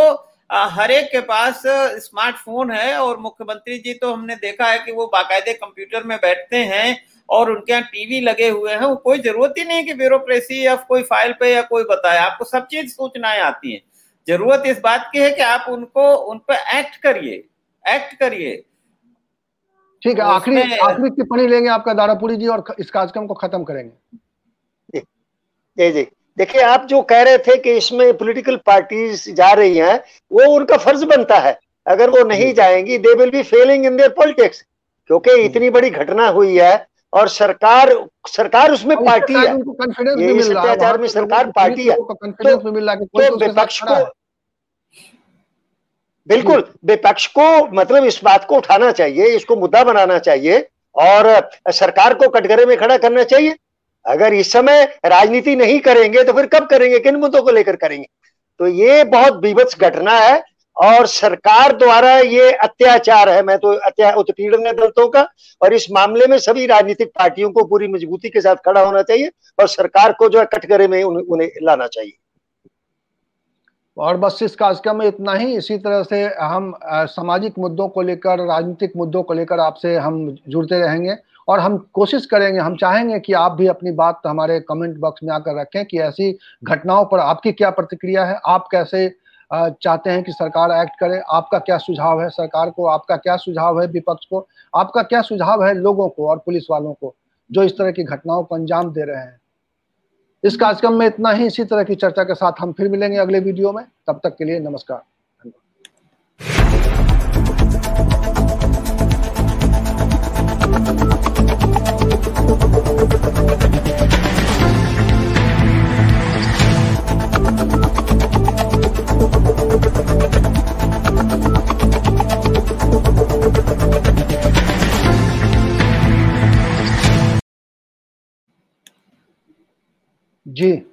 हर एक के पास स्मार्टफ़ोन है और मुख्यमंत्री जी तो हमने देखा है कि वो बाकायदे कंप्यूटर में बैठते हैं और उनके यहाँ टीवी लगे हुए हैं। कोई ज़रूरत ही नहीं कि ब्यूरोक्रेसी या कोई फ़ाइल पे या कोई बताए। आपको सब चीज़ सूचनाएँ आती हैं। ज़रूरत इस बात की है कि आप उनको उन पर एक्ट करिए। एक्ट करिए। ठीक है आखिरी आखिरी टिप्पणी लेंगे आपका दारापुरी जी और इस कार्यक्रम को खत्म करेंगे। जी जी। देखिए आप जो कह रहे थे कि इसमें पॉलिटिकल पार्टीज़ जा रही हैं वो उनका फ़र्ज़ बनता है। अगर वो नहीं जाएँगी they will be failing in their politics क्योंकि इतनी बड़ी घटना हुई है और सरकार सरकार उसमें पार्टी है। ये अत्याचार में सरकार पार्टी है। तो, तो विपक्ष को बिल्कुल विपक्ष को मतलब इस बात को उठाना चाहिए इसको मुद्दा बनाना चाहिए और सरकार को कटघरे में खड़ा करना चाहिए। अगर इस समय राजनीति नहीं करेंगे तो फिर कब करेंगे? किन मुद्दों को लेकर करेंगे? तो ये बहुत बीभत्स घटना है और सरकार द्वारा ये अत्याचार है। मैं तो अत्या उत्पीड़न है दलितों का और इस मामले में सभी राजनीतिक पार्टियों को पूरी मजबूती के साथ खड़ा होना चाहिए और सरकार को जो है कटघरे में उन, उन्हें लाना चाहिए। और बस इस कार्यक्रम में इतना ही। इसी तरह से हम सामाजिक मुद्दों को लेकर राजनीतिक मुद्दों को लेकर आपसे हम जुड़ते रहेंगे। और हम कोशिश करेंगे, हम चाहेंगे कि आप भी अपनी बात हमारे कमेंट बॉक्स में आकर रखें कि ऐसी घटनाओं पर आपकी क्या प्रतिक्रिया है, आप कैसे चाहते हैं कि सरकार एक्ट करे, आपका क्या सुझाव है सरकार को, आपका क्या सुझाव है विपक्ष को, आपका क्या सुझाव है लोगों को और पुलिस वालों को, जो इस तरह की घटनाओं को अंजाम दे रहे हैं। इस कार्यक्रम में इतना ही, इसी तरह की चर्चा के साथ हम फिर मिलेंगे अगले वीडियो में, तब तक के लिए नमस्कार। जी।